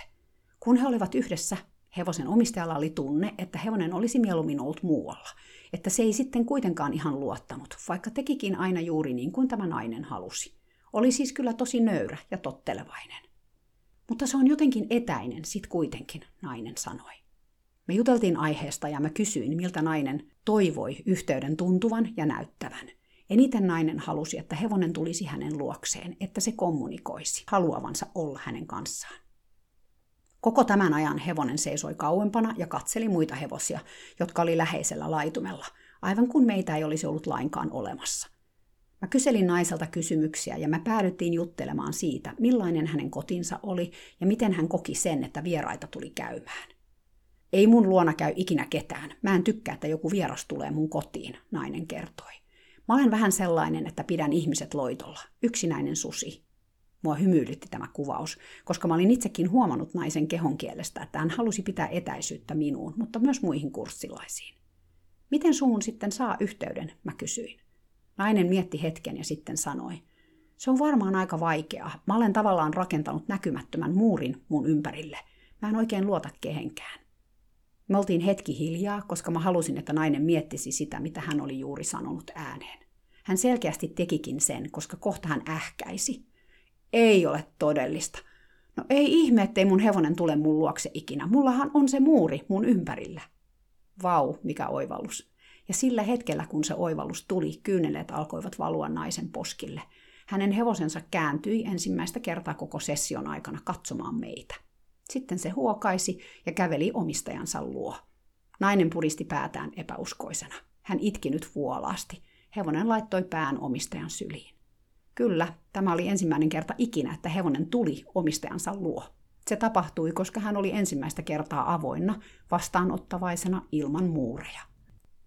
Kun he olivat yhdessä, hevosen omistajalla oli tunne, että hevonen olisi mieluummin ollut muualla, että se ei sitten kuitenkaan ihan luottanut, vaikka tekikin aina juuri niin kuin tämä nainen halusi. Oli siis kyllä tosi nöyrä ja tottelevainen. Mutta se on jotenkin etäinen sit kuitenkin, nainen sanoi. Me juteltiin aiheesta ja mä kysyin, miltä nainen toivoi yhteyden tuntuvan ja näyttävän. Eniten nainen halusi, että hevonen tulisi hänen luokseen, että se kommunikoisi haluavansa olla hänen kanssaan. Koko tämän ajan hevonen seisoi kauempana ja katseli muita hevosia, jotka oli läheisellä laitumella, aivan kuin meitä ei olisi ollut lainkaan olemassa. Mä kyselin naiselta kysymyksiä ja me päädyttiin juttelemaan siitä, millainen hänen kotinsa oli ja miten hän koki sen, että vieraita tuli käymään. Ei mun luona käy ikinä ketään. Mä en tykkää, että joku vieras tulee mun kotiin, nainen kertoi. Mä olen vähän sellainen, että pidän ihmiset loitolla. Yksinäinen susi. Mua hymyilytti tämä kuvaus, koska mä olin itsekin huomannut naisen kehon kielestä, että hän halusi pitää etäisyyttä minuun, mutta myös muihin kurssilaisiin. Miten suun sitten saa yhteyden, mä kysyin. Nainen mietti hetken ja sitten sanoi, se on varmaan aika vaikeaa. Mä olen tavallaan rakentanut näkymättömän muurin mun ympärille. Mä en oikein luota kehenkään. Me oltiin hetki hiljaa, koska mä halusin, että nainen miettisi sitä, mitä hän oli juuri sanonut ääneen. Hän selkeästi tekikin sen, koska kohta hän ähkäisi. Ei ole todellista. No ei ihme, ettei mun hevonen tule mun luokse ikinä. Mullahan on se muuri mun ympärillä. Vau, mikä oivallus. Ja sillä hetkellä, kun se oivallus tuli, kyyneleet alkoivat valua naisen poskille. Hänen hevosensa kääntyi ensimmäistä kertaa koko session aikana katsomaan meitä. Sitten se huokaisi ja käveli omistajansa luo. Nainen puristi päätään epäuskoisena. Hän itki nyt vuolaasti. Hevonen laittoi pään omistajan syliin. Kyllä, tämä oli ensimmäinen kerta ikinä, että hevonen tuli omistajansa luo. Se tapahtui, koska hän oli ensimmäistä kertaa avoinna, vastaanottavaisena ilman muureja.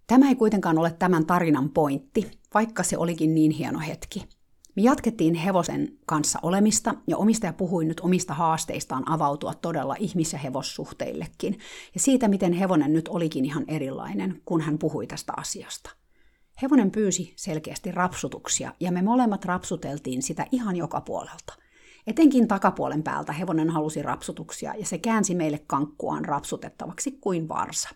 Tämä ei kuitenkaan ole tämän tarinan pointti, vaikka se olikin niin hieno hetki. Me jatkettiin hevosen kanssa olemista ja omistaja puhui nyt omista haasteistaan avautua todella ihmis- ja hevossuhteillekin ja siitä, miten hevonen nyt olikin ihan erilainen, kun hän puhui tästä asiasta. Hevonen pyysi selkeästi rapsutuksia ja me molemmat rapsuteltiin sitä ihan joka puolelta. Etenkin takapuolen päältä hevonen halusi rapsutuksia ja se käänsi meille kankkuaan rapsutettavaksi kuin varsa.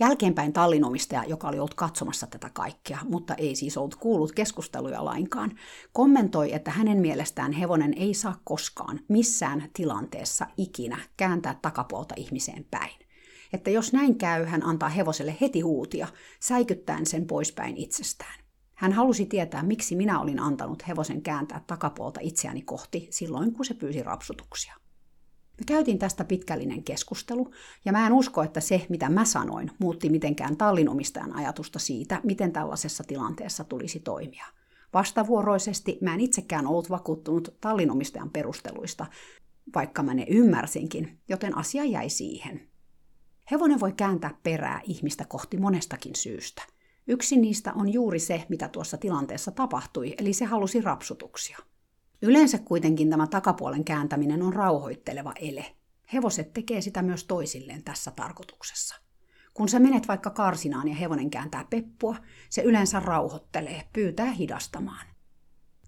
Jälkeenpäin tallinomistaja, joka oli ollut katsomassa tätä kaikkea, mutta ei siis ollut kuullut keskusteluja lainkaan, kommentoi, että hänen mielestään hevonen ei saa koskaan missään tilanteessa ikinä kääntää takapuolta ihmiseen päin. Että jos näin käy, hän antaa hevoselle heti huutia, säikyttäen sen poispäin itsestään. Hän halusi tietää, miksi minä olin antanut hevosen kääntää takapuolta itseäni kohti silloin, kun se pyysi rapsutuksia. Me käytiin tästä pitkällinen keskustelu, ja mä en usko, että se, mitä mä sanoin, muutti mitenkään tallinomistajan ajatusta siitä, miten tällaisessa tilanteessa tulisi toimia. Vastavuoroisesti mä en itsekään ollut vakuuttunut tallinomistajan perusteluista, vaikka mä ne ymmärsinkin, joten asia jäi siihen. Hevonen voi kääntää perää ihmistä kohti monestakin syystä. Yksi niistä on juuri se, mitä tuossa tilanteessa tapahtui, eli se halusi rapsutuksia. Yleensä kuitenkin tämä takapuolen kääntäminen on rauhoitteleva ele. Hevoset tekee sitä myös toisilleen tässä tarkoituksessa. Kun sä menet vaikka karsinaan ja hevonen kääntää peppua, se yleensä rauhoittelee, pyytää hidastamaan.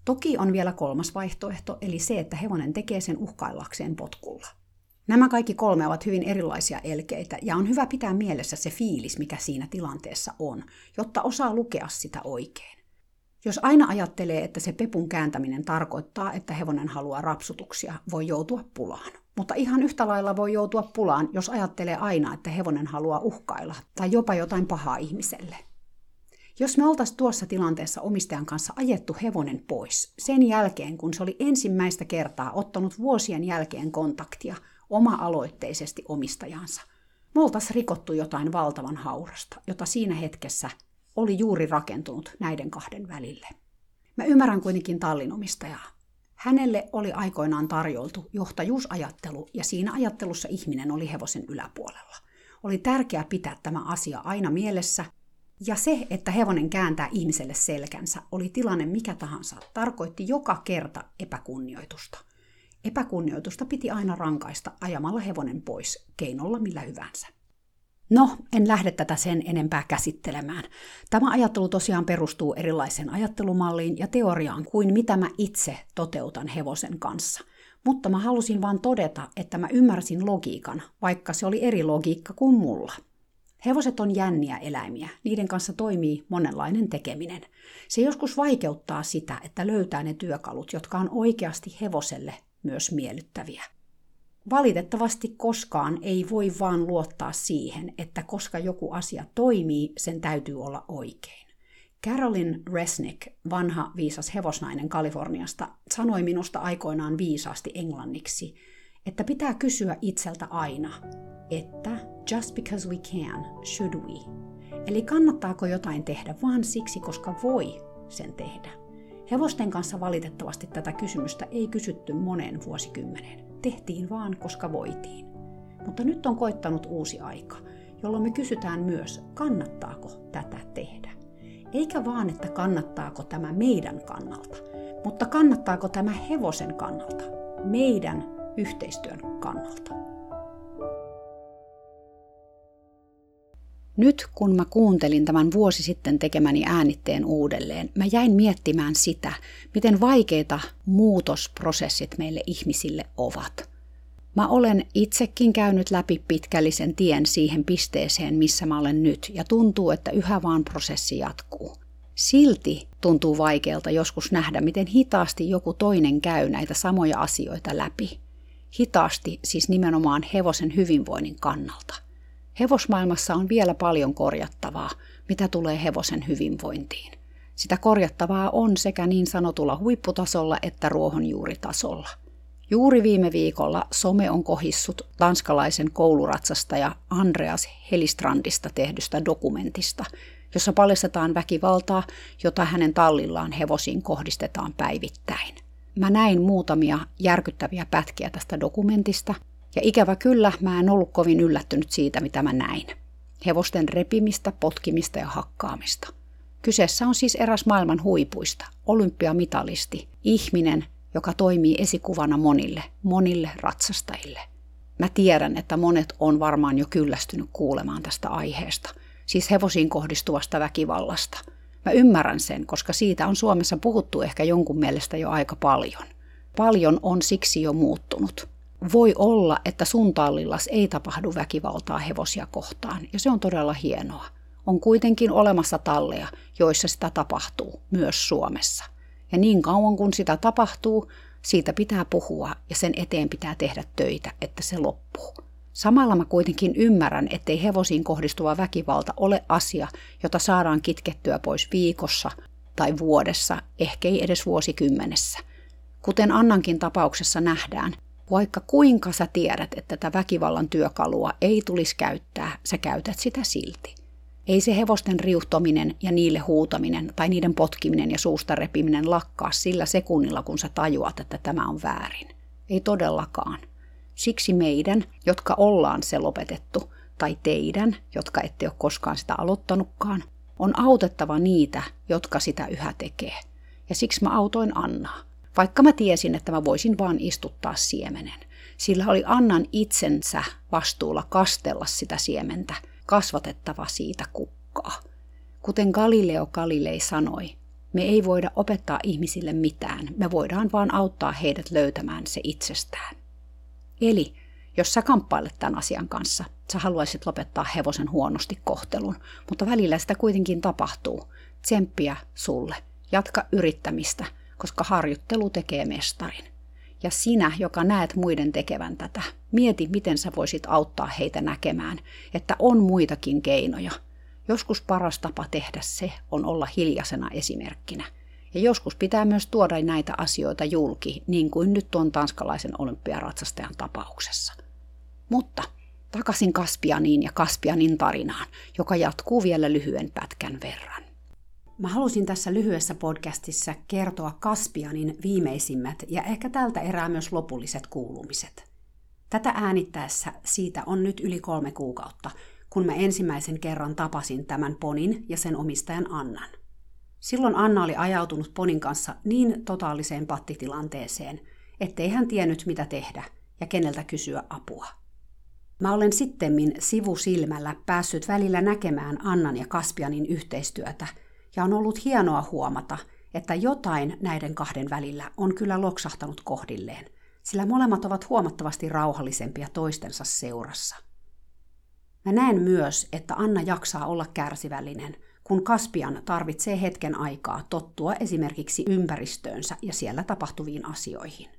Toki on vielä kolmas vaihtoehto, eli se, että hevonen tekee sen uhkaillakseen potkulla. Nämä kaikki kolme ovat hyvin erilaisia elkeitä, ja on hyvä pitää mielessä se fiilis, mikä siinä tilanteessa on, jotta osaa lukea sitä oikein. Jos aina ajattelee, että se pepun kääntäminen tarkoittaa, että hevonen haluaa rapsutuksia, voi joutua pulaan. Mutta ihan yhtä lailla voi joutua pulaan, jos ajattelee aina, että hevonen haluaa uhkailla tai jopa jotain pahaa ihmiselle. Jos me oltaisiin tuossa tilanteessa omistajan kanssa ajettu hevonen pois sen jälkeen, kun se oli ensimmäistä kertaa ottanut vuosien jälkeen kontaktia oma-aloitteisesti omistajansa, me oltaisiin rikottu jotain valtavan haurasta, jota siinä hetkessä oli juuri rakentunut näiden kahden välille. Mä ymmärrän kuitenkin tallinomistajaa. Hänelle oli aikoinaan tarjoltu johtajuusajattelu ja siinä ajattelussa ihminen oli hevosen yläpuolella. Oli tärkeää pitää tämä asia aina mielessä ja se, että hevonen kääntää ihmiselle selkänsä, oli tilanne mikä tahansa, tarkoitti joka kerta epäkunnioitusta. Epäkunnioitusta piti aina rankaista ajamalla hevonen pois keinolla millä hyvänsä. No, en lähde tätä sen enempää käsittelemään. Tämä ajattelu tosiaan perustuu erilaiseen ajattelumalliin ja teoriaan kuin mitä mä itse toteutan hevosen kanssa. Mutta mä halusin vain todeta, että mä ymmärsin logiikan, vaikka se oli eri logiikka kuin mulla. Hevoset on jänniä eläimiä, niiden kanssa toimii monenlainen tekeminen. Se joskus vaikeuttaa sitä, että löytää ne työkalut, jotka on oikeasti hevoselle myös miellyttäviä. Valitettavasti koskaan ei voi vaan luottaa siihen, että koska joku asia toimii, sen täytyy olla oikein. Carolyn Resnick, vanha viisas hevosnainen Kaliforniasta, sanoi minusta aikoinaan viisaasti englanniksi, että pitää kysyä itseltä aina, että just because we can, should we? Eli kannattaako jotain tehdä vaan siksi, koska voi sen tehdä? Hevosten kanssa valitettavasti tätä kysymystä ei kysytty moneen vuosikymmeneen tehtiin vaan, koska voitiin. Mutta nyt on koittanut uusi aika, jolloin me kysytään myös, kannattaako tätä tehdä. Eikä vaan, että kannattaako tämä meidän kannalta, mutta kannattaako tämä hevosen kannalta, meidän yhteistyön kannalta. Nyt kun mä kuuntelin tämän vuosi sitten tekemäni äänitteen uudelleen, mä jäin miettimään sitä, miten vaikeita muutosprosessit meille ihmisille ovat. Mä olen itsekin käynyt läpi pitkällisen tien siihen pisteeseen, missä mä olen nyt, ja tuntuu, että yhä vaan prosessi jatkuu. Silti tuntuu vaikealta joskus nähdä, miten hitaasti joku toinen käy näitä samoja asioita läpi. Hitaasti siis nimenomaan hevosen hyvinvoinnin kannalta. Hevosmaailmassa on vielä paljon korjattavaa, mitä tulee hevosen hyvinvointiin. Sitä korjattavaa on sekä niin sanotulla huipputasolla että ruohonjuuritasolla. Juuri viime viikolla some on kohissut tanskalaisen kouluratsastaja Andreas Helistrandista tehdystä dokumentista, jossa paljastetaan väkivaltaa, jota hänen tallillaan hevosiin kohdistetaan päivittäin. Mä näin muutamia järkyttäviä pätkiä tästä dokumentista, ja ikävä kyllä mä en ollut kovin yllättynyt siitä, mitä mä näin. Hevosten repimistä, potkimista ja hakkaamista. Kyseessä on siis eräs maailman huipuista, olympiamitalisti, ihminen, joka toimii esikuvana monille, monille ratsastajille. Mä tiedän, että monet on varmaan jo kyllästynyt kuulemaan tästä aiheesta, siis hevosiin kohdistuvasta väkivallasta. Mä ymmärrän sen, koska siitä on Suomessa puhuttu ehkä jonkun mielestä jo aika paljon. Paljon on siksi jo muuttunut. Voi olla, että sun tallillas ei tapahdu väkivaltaa hevosia kohtaan, ja se on todella hienoa. On kuitenkin olemassa talleja, joissa sitä tapahtuu, myös Suomessa. Ja niin kauan kun sitä tapahtuu, siitä pitää puhua ja sen eteen pitää tehdä töitä, että se loppuu. Samalla mä kuitenkin ymmärrän, ettei hevosiin kohdistuva väkivalta ole asia, jota saadaan kitkettyä pois viikossa tai vuodessa, ehkä ei edes vuosikymmenessä. Kuten Annankin tapauksessa nähdään, vaikka kuinka sä tiedät, että tätä väkivallan työkalua ei tulisi käyttää, sä käytät sitä silti. Ei se hevosten riuhtominen ja niille huutaminen tai niiden potkiminen ja suusta repiminen lakkaa sillä sekunnilla, kun sä tajuat, että tämä on väärin. Ei todellakaan. Siksi meidän, jotka ollaan se lopetettu, tai teidän, jotka ette ole koskaan sitä aloittanutkaan, on autettava niitä, jotka sitä yhä tekee. Ja siksi mä autoin Annaa. Vaikka mä tiesin, että mä voisin vaan istuttaa siemenen. Sillä oli Annan itsensä vastuulla kastella sitä siementä, kasvatettava siitä kukkaa. Kuten Galileo Galilei sanoi, me ei voida opettaa ihmisille mitään, me voidaan vaan auttaa heidät löytämään se itsestään. Eli jos sä kamppailet tämän asian kanssa, sä haluaisit lopettaa hevosen huonosti kohtelun, mutta välillä sitä kuitenkin tapahtuu. Tsemppiä sulle. Jatka yrittämistä, koska harjoittelu tekee mestarin. Ja sinä, joka näet muiden tekevän tätä, mieti, miten sä voisit auttaa heitä näkemään, että on muitakin keinoja. Joskus paras tapa tehdä se on olla hiljaisena esimerkkinä. Ja joskus pitää myös tuoda näitä asioita julki, niin kuin nyt tuon tanskalaisen olympiaratsastajan tapauksessa. Mutta takaisin Kaspianiin ja Kaspianin tarinaan, joka jatkuu vielä lyhyen pätkän verran. Mä halusin tässä lyhyessä podcastissa kertoa Kaspianin viimeisimmät ja ehkä tältä erää myös lopulliset kuulumiset. Tätä äänittäessä siitä on nyt yli kolme kuukautta, kun mä ensimmäisen kerran tapasin tämän ponin ja sen omistajan Annan. Silloin Anna oli ajautunut ponin kanssa niin totaaliseen pattitilanteeseen, ettei hän tiennyt mitä tehdä ja keneltä kysyä apua. Mä olen sittemmin sivusilmällä päässyt välillä näkemään Annan ja Kaspianin yhteistyötä – ja on ollut hienoa huomata, että jotain näiden kahden välillä on kyllä loksahtanut kohdilleen, sillä molemmat ovat huomattavasti rauhallisempia toistensa seurassa. Mä näen myös, että Anna jaksaa olla kärsivällinen, kun Kaspian tarvitsee hetken aikaa tottua esimerkiksi ympäristöönsä ja siellä tapahtuviin asioihin.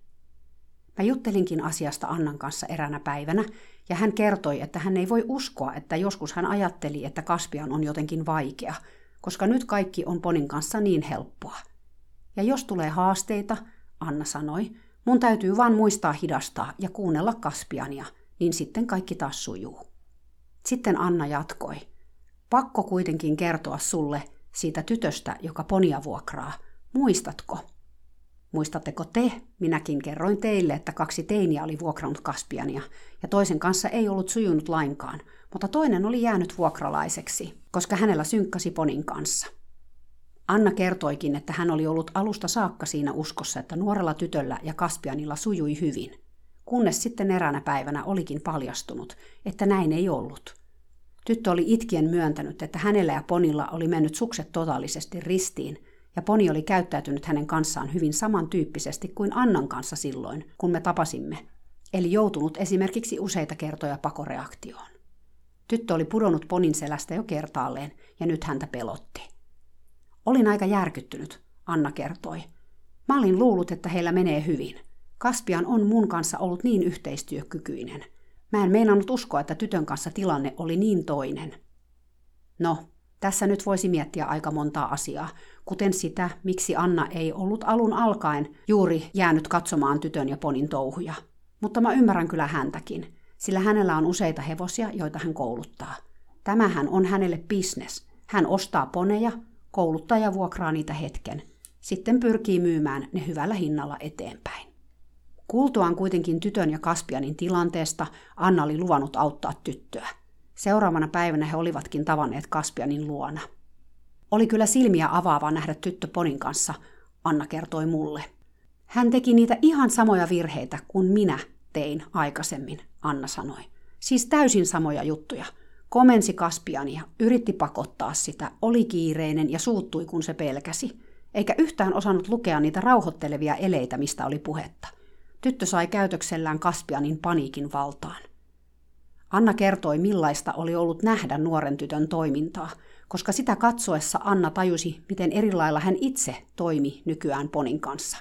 Mä juttelinkin asiasta Annan kanssa eränä päivänä, ja hän kertoi, että hän ei voi uskoa, että joskus hän ajatteli, että Kaspian on jotenkin vaikea, koska nyt kaikki on Ponin kanssa niin helppoa. Ja jos tulee haasteita, Anna sanoi, mun täytyy vain muistaa hidastaa ja kuunnella Kaspiania, niin sitten kaikki taas sujuu. Sitten Anna jatkoi. Pakko kuitenkin kertoa sulle siitä tytöstä, joka ponia vuokraa. Muistatko? Muistatteko te, minäkin kerroin teille, että kaksi teiniä oli vuokrannut Kaspiania, ja toisen kanssa ei ollut sujunut lainkaan, mutta toinen oli jäänyt vuokralaiseksi, koska hänellä synkkasi Ponin kanssa. Anna kertoikin, että hän oli ollut alusta saakka siinä uskossa, että nuorella tytöllä ja Kaspianilla sujui hyvin, kunnes sitten eräänä päivänä olikin paljastunut, että näin ei ollut. Tyttö oli itkien myöntänyt, että hänellä ja Ponilla oli mennyt sukset totaalisesti ristiin, ja Poni oli käyttäytynyt hänen kanssaan hyvin samantyyppisesti kuin Annan kanssa silloin, kun me tapasimme, eli joutunut esimerkiksi useita kertoja pakoreaktioon. Tyttö oli pudonnut Ponin selästä jo kertaalleen, ja nyt häntä pelotti. Olin aika järkyttynyt, Anna kertoi. Mä olin luullut, että heillä menee hyvin. Kaspian on mun kanssa ollut niin yhteistyökykyinen. Mä en meinannut uskoa, että tytön kanssa tilanne oli niin toinen. No, tässä nyt voisi miettiä aika montaa asiaa, kuten sitä, miksi Anna ei ollut alun alkaen juuri jäänyt katsomaan tytön ja ponin touhuja. Mutta mä ymmärrän kyllä häntäkin, sillä hänellä on useita hevosia, joita hän kouluttaa. Tämähän on hänelle bisnes. Hän ostaa poneja, kouluttaa ja vuokraa niitä hetken. Sitten pyrkii myymään ne hyvällä hinnalla eteenpäin. Kuultuaan kuitenkin tytön ja Kaspianin tilanteesta, Anna oli luvannut auttaa tyttöä. Seuraavana päivänä he olivatkin tavanneet Kaspianin luona. Oli kyllä silmiä avaavaa nähdä tyttö Ponin kanssa, Anna kertoi mulle. Hän teki niitä ihan samoja virheitä kuin minä tein aikaisemmin, Anna sanoi. Siis täysin samoja juttuja. Komensi Kaspiania, yritti pakottaa sitä, oli kiireinen ja suuttui kun se pelkäsi. Eikä yhtään osannut lukea niitä rauhoittelevia eleitä, mistä oli puhetta. Tyttö sai käytöksellään Kaspianin paniikin valtaan. Anna kertoi, millaista oli ollut nähdä nuoren tytön toimintaa, koska sitä katsoessa Anna tajusi, miten erilailla hän itse toimi nykyään Ponin kanssa.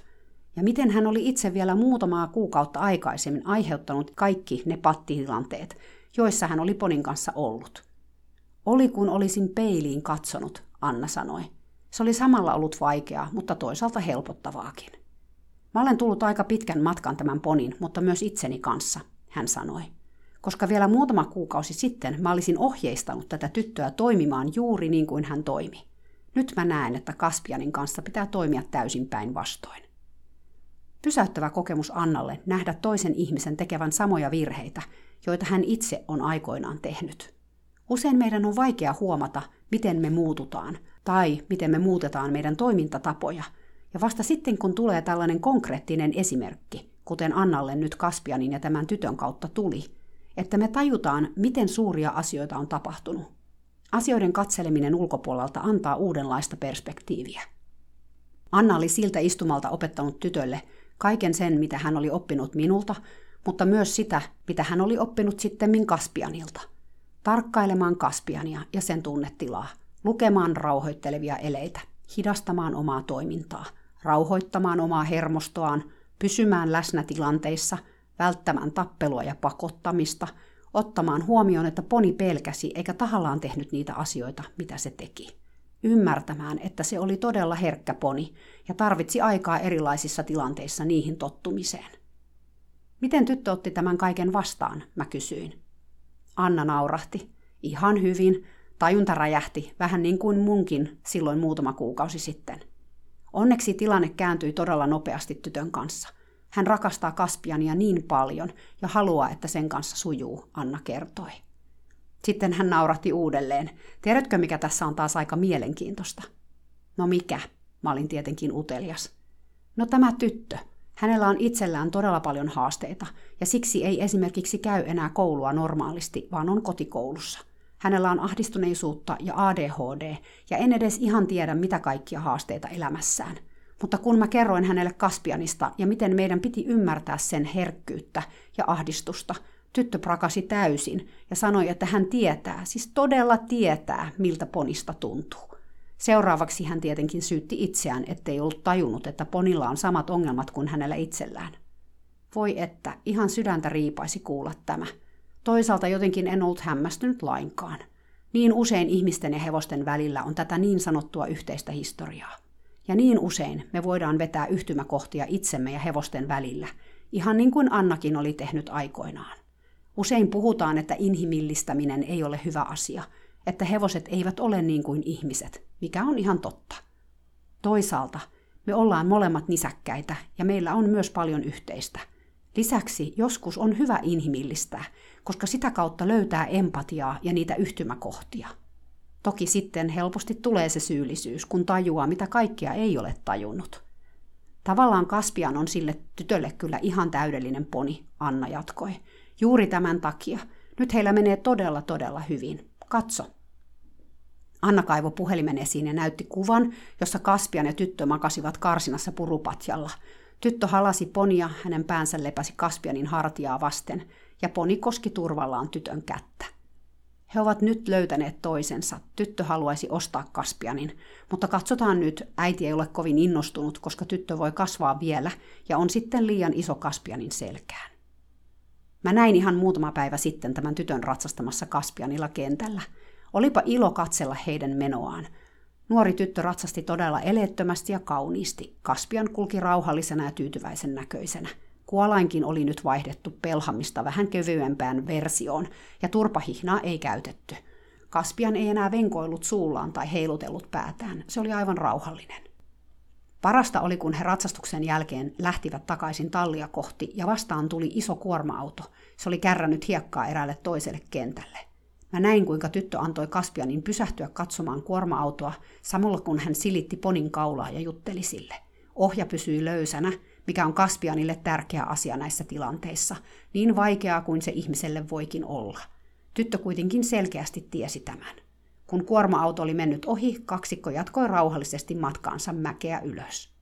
Ja miten hän oli itse vielä muutamaa kuukautta aikaisemmin aiheuttanut kaikki ne pattitilanteet, joissa hän oli Ponin kanssa ollut. Oli kun olisin peiliin katsonut, Anna sanoi. Se oli samalla ollut vaikeaa, mutta toisaalta helpottavaakin. Mä olen tullut aika pitkän matkan tämän ponin, mutta myös itseni kanssa, hän sanoi koska vielä muutama kuukausi sitten mä olisin ohjeistanut tätä tyttöä toimimaan juuri niin kuin hän toimi. Nyt mä näen, että Kaspianin kanssa pitää toimia täysin päinvastoin. Pysäyttävä kokemus Annalle nähdä toisen ihmisen tekevän samoja virheitä, joita hän itse on aikoinaan tehnyt. Usein meidän on vaikea huomata, miten me muututaan tai miten me muutetaan meidän toimintatapoja. Ja vasta sitten, kun tulee tällainen konkreettinen esimerkki, kuten Annalle nyt Kaspianin ja tämän tytön kautta tuli, että me tajutaan, miten suuria asioita on tapahtunut. Asioiden katseleminen ulkopuolelta antaa uudenlaista perspektiiviä. Anna oli siltä istumalta opettanut tytölle kaiken sen, mitä hän oli oppinut minulta, mutta myös sitä, mitä hän oli oppinut sitten Kaspianilta. Tarkkailemaan Kaspiania ja sen tunnetilaa, lukemaan rauhoittelevia eleitä, hidastamaan omaa toimintaa, rauhoittamaan omaa hermostoaan, pysymään läsnä tilanteissa – välttämään tappelua ja pakottamista, ottamaan huomioon, että poni pelkäsi eikä tahallaan tehnyt niitä asioita, mitä se teki. Ymmärtämään, että se oli todella herkkä poni ja tarvitsi aikaa erilaisissa tilanteissa niihin tottumiseen. Miten tyttö otti tämän kaiken vastaan, mä kysyin. Anna naurahti. Ihan hyvin. Tajunta räjähti, vähän niin kuin munkin silloin muutama kuukausi sitten. Onneksi tilanne kääntyi todella nopeasti tytön kanssa. Hän rakastaa Kaspiania niin paljon ja haluaa, että sen kanssa sujuu, Anna kertoi. Sitten hän naurahti uudelleen. Tiedätkö, mikä tässä on taas aika mielenkiintoista? No mikä? Mä olin tietenkin utelias. No tämä tyttö. Hänellä on itsellään todella paljon haasteita, ja siksi ei esimerkiksi käy enää koulua normaalisti, vaan on kotikoulussa. Hänellä on ahdistuneisuutta ja ADHD, ja en edes ihan tiedä, mitä kaikkia haasteita elämässään – mutta kun mä kerroin hänelle Kaspianista ja miten meidän piti ymmärtää sen herkkyyttä ja ahdistusta, tyttö prakasi täysin ja sanoi, että hän tietää, siis todella tietää, miltä ponista tuntuu. Seuraavaksi hän tietenkin syytti itseään, ettei ollut tajunnut, että ponilla on samat ongelmat kuin hänellä itsellään. Voi että, ihan sydäntä riipaisi kuulla tämä. Toisaalta jotenkin en ollut hämmästynyt lainkaan. Niin usein ihmisten ja hevosten välillä on tätä niin sanottua yhteistä historiaa. Ja niin usein me voidaan vetää yhtymäkohtia itsemme ja hevosten välillä, ihan niin kuin Annakin oli tehnyt aikoinaan. Usein puhutaan, että inhimillistäminen ei ole hyvä asia, että hevoset eivät ole niin kuin ihmiset, mikä on ihan totta. Toisaalta Me ollaan molemmat nisäkkäitä ja meillä on myös paljon yhteistä. Lisäksi joskus on hyvä inhimillistää, koska sitä kautta löytää empatiaa ja niitä yhtymäkohtia. Toki sitten helposti tulee se syyllisyys, kun tajuaa, mitä kaikkia ei ole tajunnut. Tavallaan Kaspian on sille tytölle kyllä ihan täydellinen poni, Anna jatkoi. Juuri tämän takia. Nyt heillä menee todella, todella hyvin. Katso. Anna kaivo puhelimen esiin ja näytti kuvan, jossa Kaspian ja tyttö makasivat karsinassa purupatjalla. Tyttö halasi ponia, hänen päänsä lepäsi Kaspianin hartiaa vasten, ja poni koski turvallaan tytön kättä. He ovat nyt löytäneet toisensa. Tyttö haluaisi ostaa Kaspianin, mutta katsotaan nyt, äiti ei ole kovin innostunut, koska tyttö voi kasvaa vielä ja on sitten liian iso Kaspianin selkään. Mä näin ihan muutama päivä sitten tämän tytön ratsastamassa Kaspianilla kentällä. Olipa ilo katsella heidän menoaan. Nuori tyttö ratsasti todella eleettömästi ja kauniisti. Kaspian kulki rauhallisena ja tyytyväisen näköisenä – Kuolainkin oli nyt vaihdettu pelhamista vähän kevyempään versioon, ja turpahihnaa ei käytetty. Kaspian ei enää venkoillut suullaan tai heilutellut päätään, se oli aivan rauhallinen. Parasta oli, kun he ratsastuksen jälkeen lähtivät takaisin tallia kohti ja vastaan tuli iso kuorma-auto. Se oli kärrännyt hiekkaa eräälle toiselle kentälle. Mä näin, kuinka tyttö antoi Kaspianin pysähtyä katsomaan kuorma-autoa, samalla kun hän silitti ponin kaulaa ja jutteli sille. Ohja pysyi löysänä, mikä on Kaspianille tärkeä asia näissä tilanteissa, niin vaikeaa kuin se ihmiselle voikin olla. Tyttö kuitenkin selkeästi tiesi tämän. Kun kuorma-auto oli mennyt ohi, kaksikko jatkoi rauhallisesti matkaansa mäkeä ylös.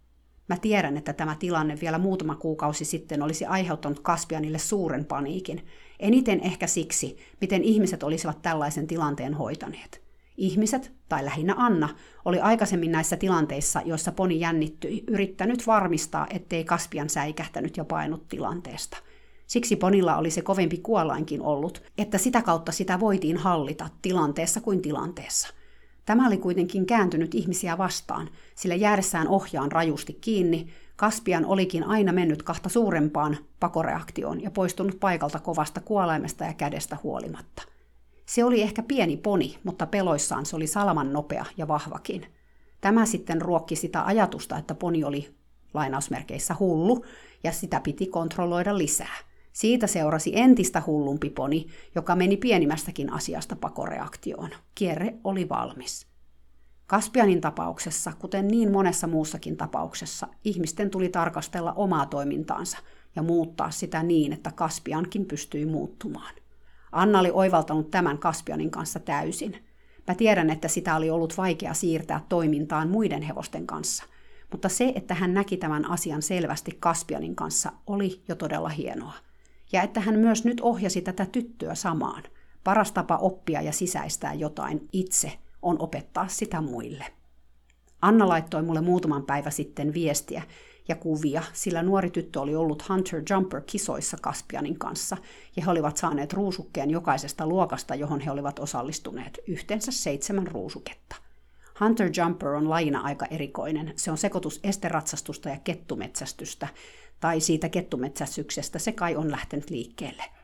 Mä tiedän, että tämä tilanne vielä muutama kuukausi sitten olisi aiheuttanut Kaspianille suuren paniikin. Eniten ehkä siksi, miten ihmiset olisivat tällaisen tilanteen hoitaneet. Ihmiset, tai lähinnä Anna, oli aikaisemmin näissä tilanteissa, joissa poni jännittyi, yrittänyt varmistaa, ettei Kaspian säikähtänyt ja painut tilanteesta. Siksi ponilla oli se kovempi kuolainkin ollut, että sitä kautta sitä voitiin hallita tilanteessa kuin tilanteessa. Tämä oli kuitenkin kääntynyt ihmisiä vastaan, sillä jäädessään ohjaan rajusti kiinni, Kaspian olikin aina mennyt kahta suurempaan pakoreaktioon ja poistunut paikalta kovasta kuolaimesta ja kädestä huolimatta – se oli ehkä pieni poni, mutta peloissaan se oli salaman nopea ja vahvakin. Tämä sitten ruokki sitä ajatusta, että poni oli lainausmerkeissä hullu, ja sitä piti kontrolloida lisää. Siitä seurasi entistä hullumpi poni, joka meni pienimmästäkin asiasta pakoreaktioon. Kierre oli valmis. Kaspianin tapauksessa, kuten niin monessa muussakin tapauksessa, ihmisten tuli tarkastella omaa toimintaansa ja muuttaa sitä niin, että Kaspiankin pystyi muuttumaan. Anna oli oivaltanut tämän Kaspianin kanssa täysin. Mä tiedän, että sitä oli ollut vaikea siirtää toimintaan muiden hevosten kanssa, mutta se, että hän näki tämän asian selvästi Kaspianin kanssa, oli jo todella hienoa. Ja että hän myös nyt ohjasi tätä tyttöä samaan. Paras tapa oppia ja sisäistää jotain itse on opettaa sitä muille. Anna laittoi mulle muutaman päivä sitten viestiä, ja kuvia, sillä nuori tyttö oli ollut Hunter Jumper-kisoissa Kaspianin kanssa, ja he olivat saaneet ruusukkeen jokaisesta luokasta, johon he olivat osallistuneet, yhteensä seitsemän ruusuketta. Hunter Jumper on lajina aika erikoinen. Se on sekoitus esteratsastusta ja kettumetsästystä, tai siitä kettumetsästyksestä se kai on lähtenyt liikkeelle –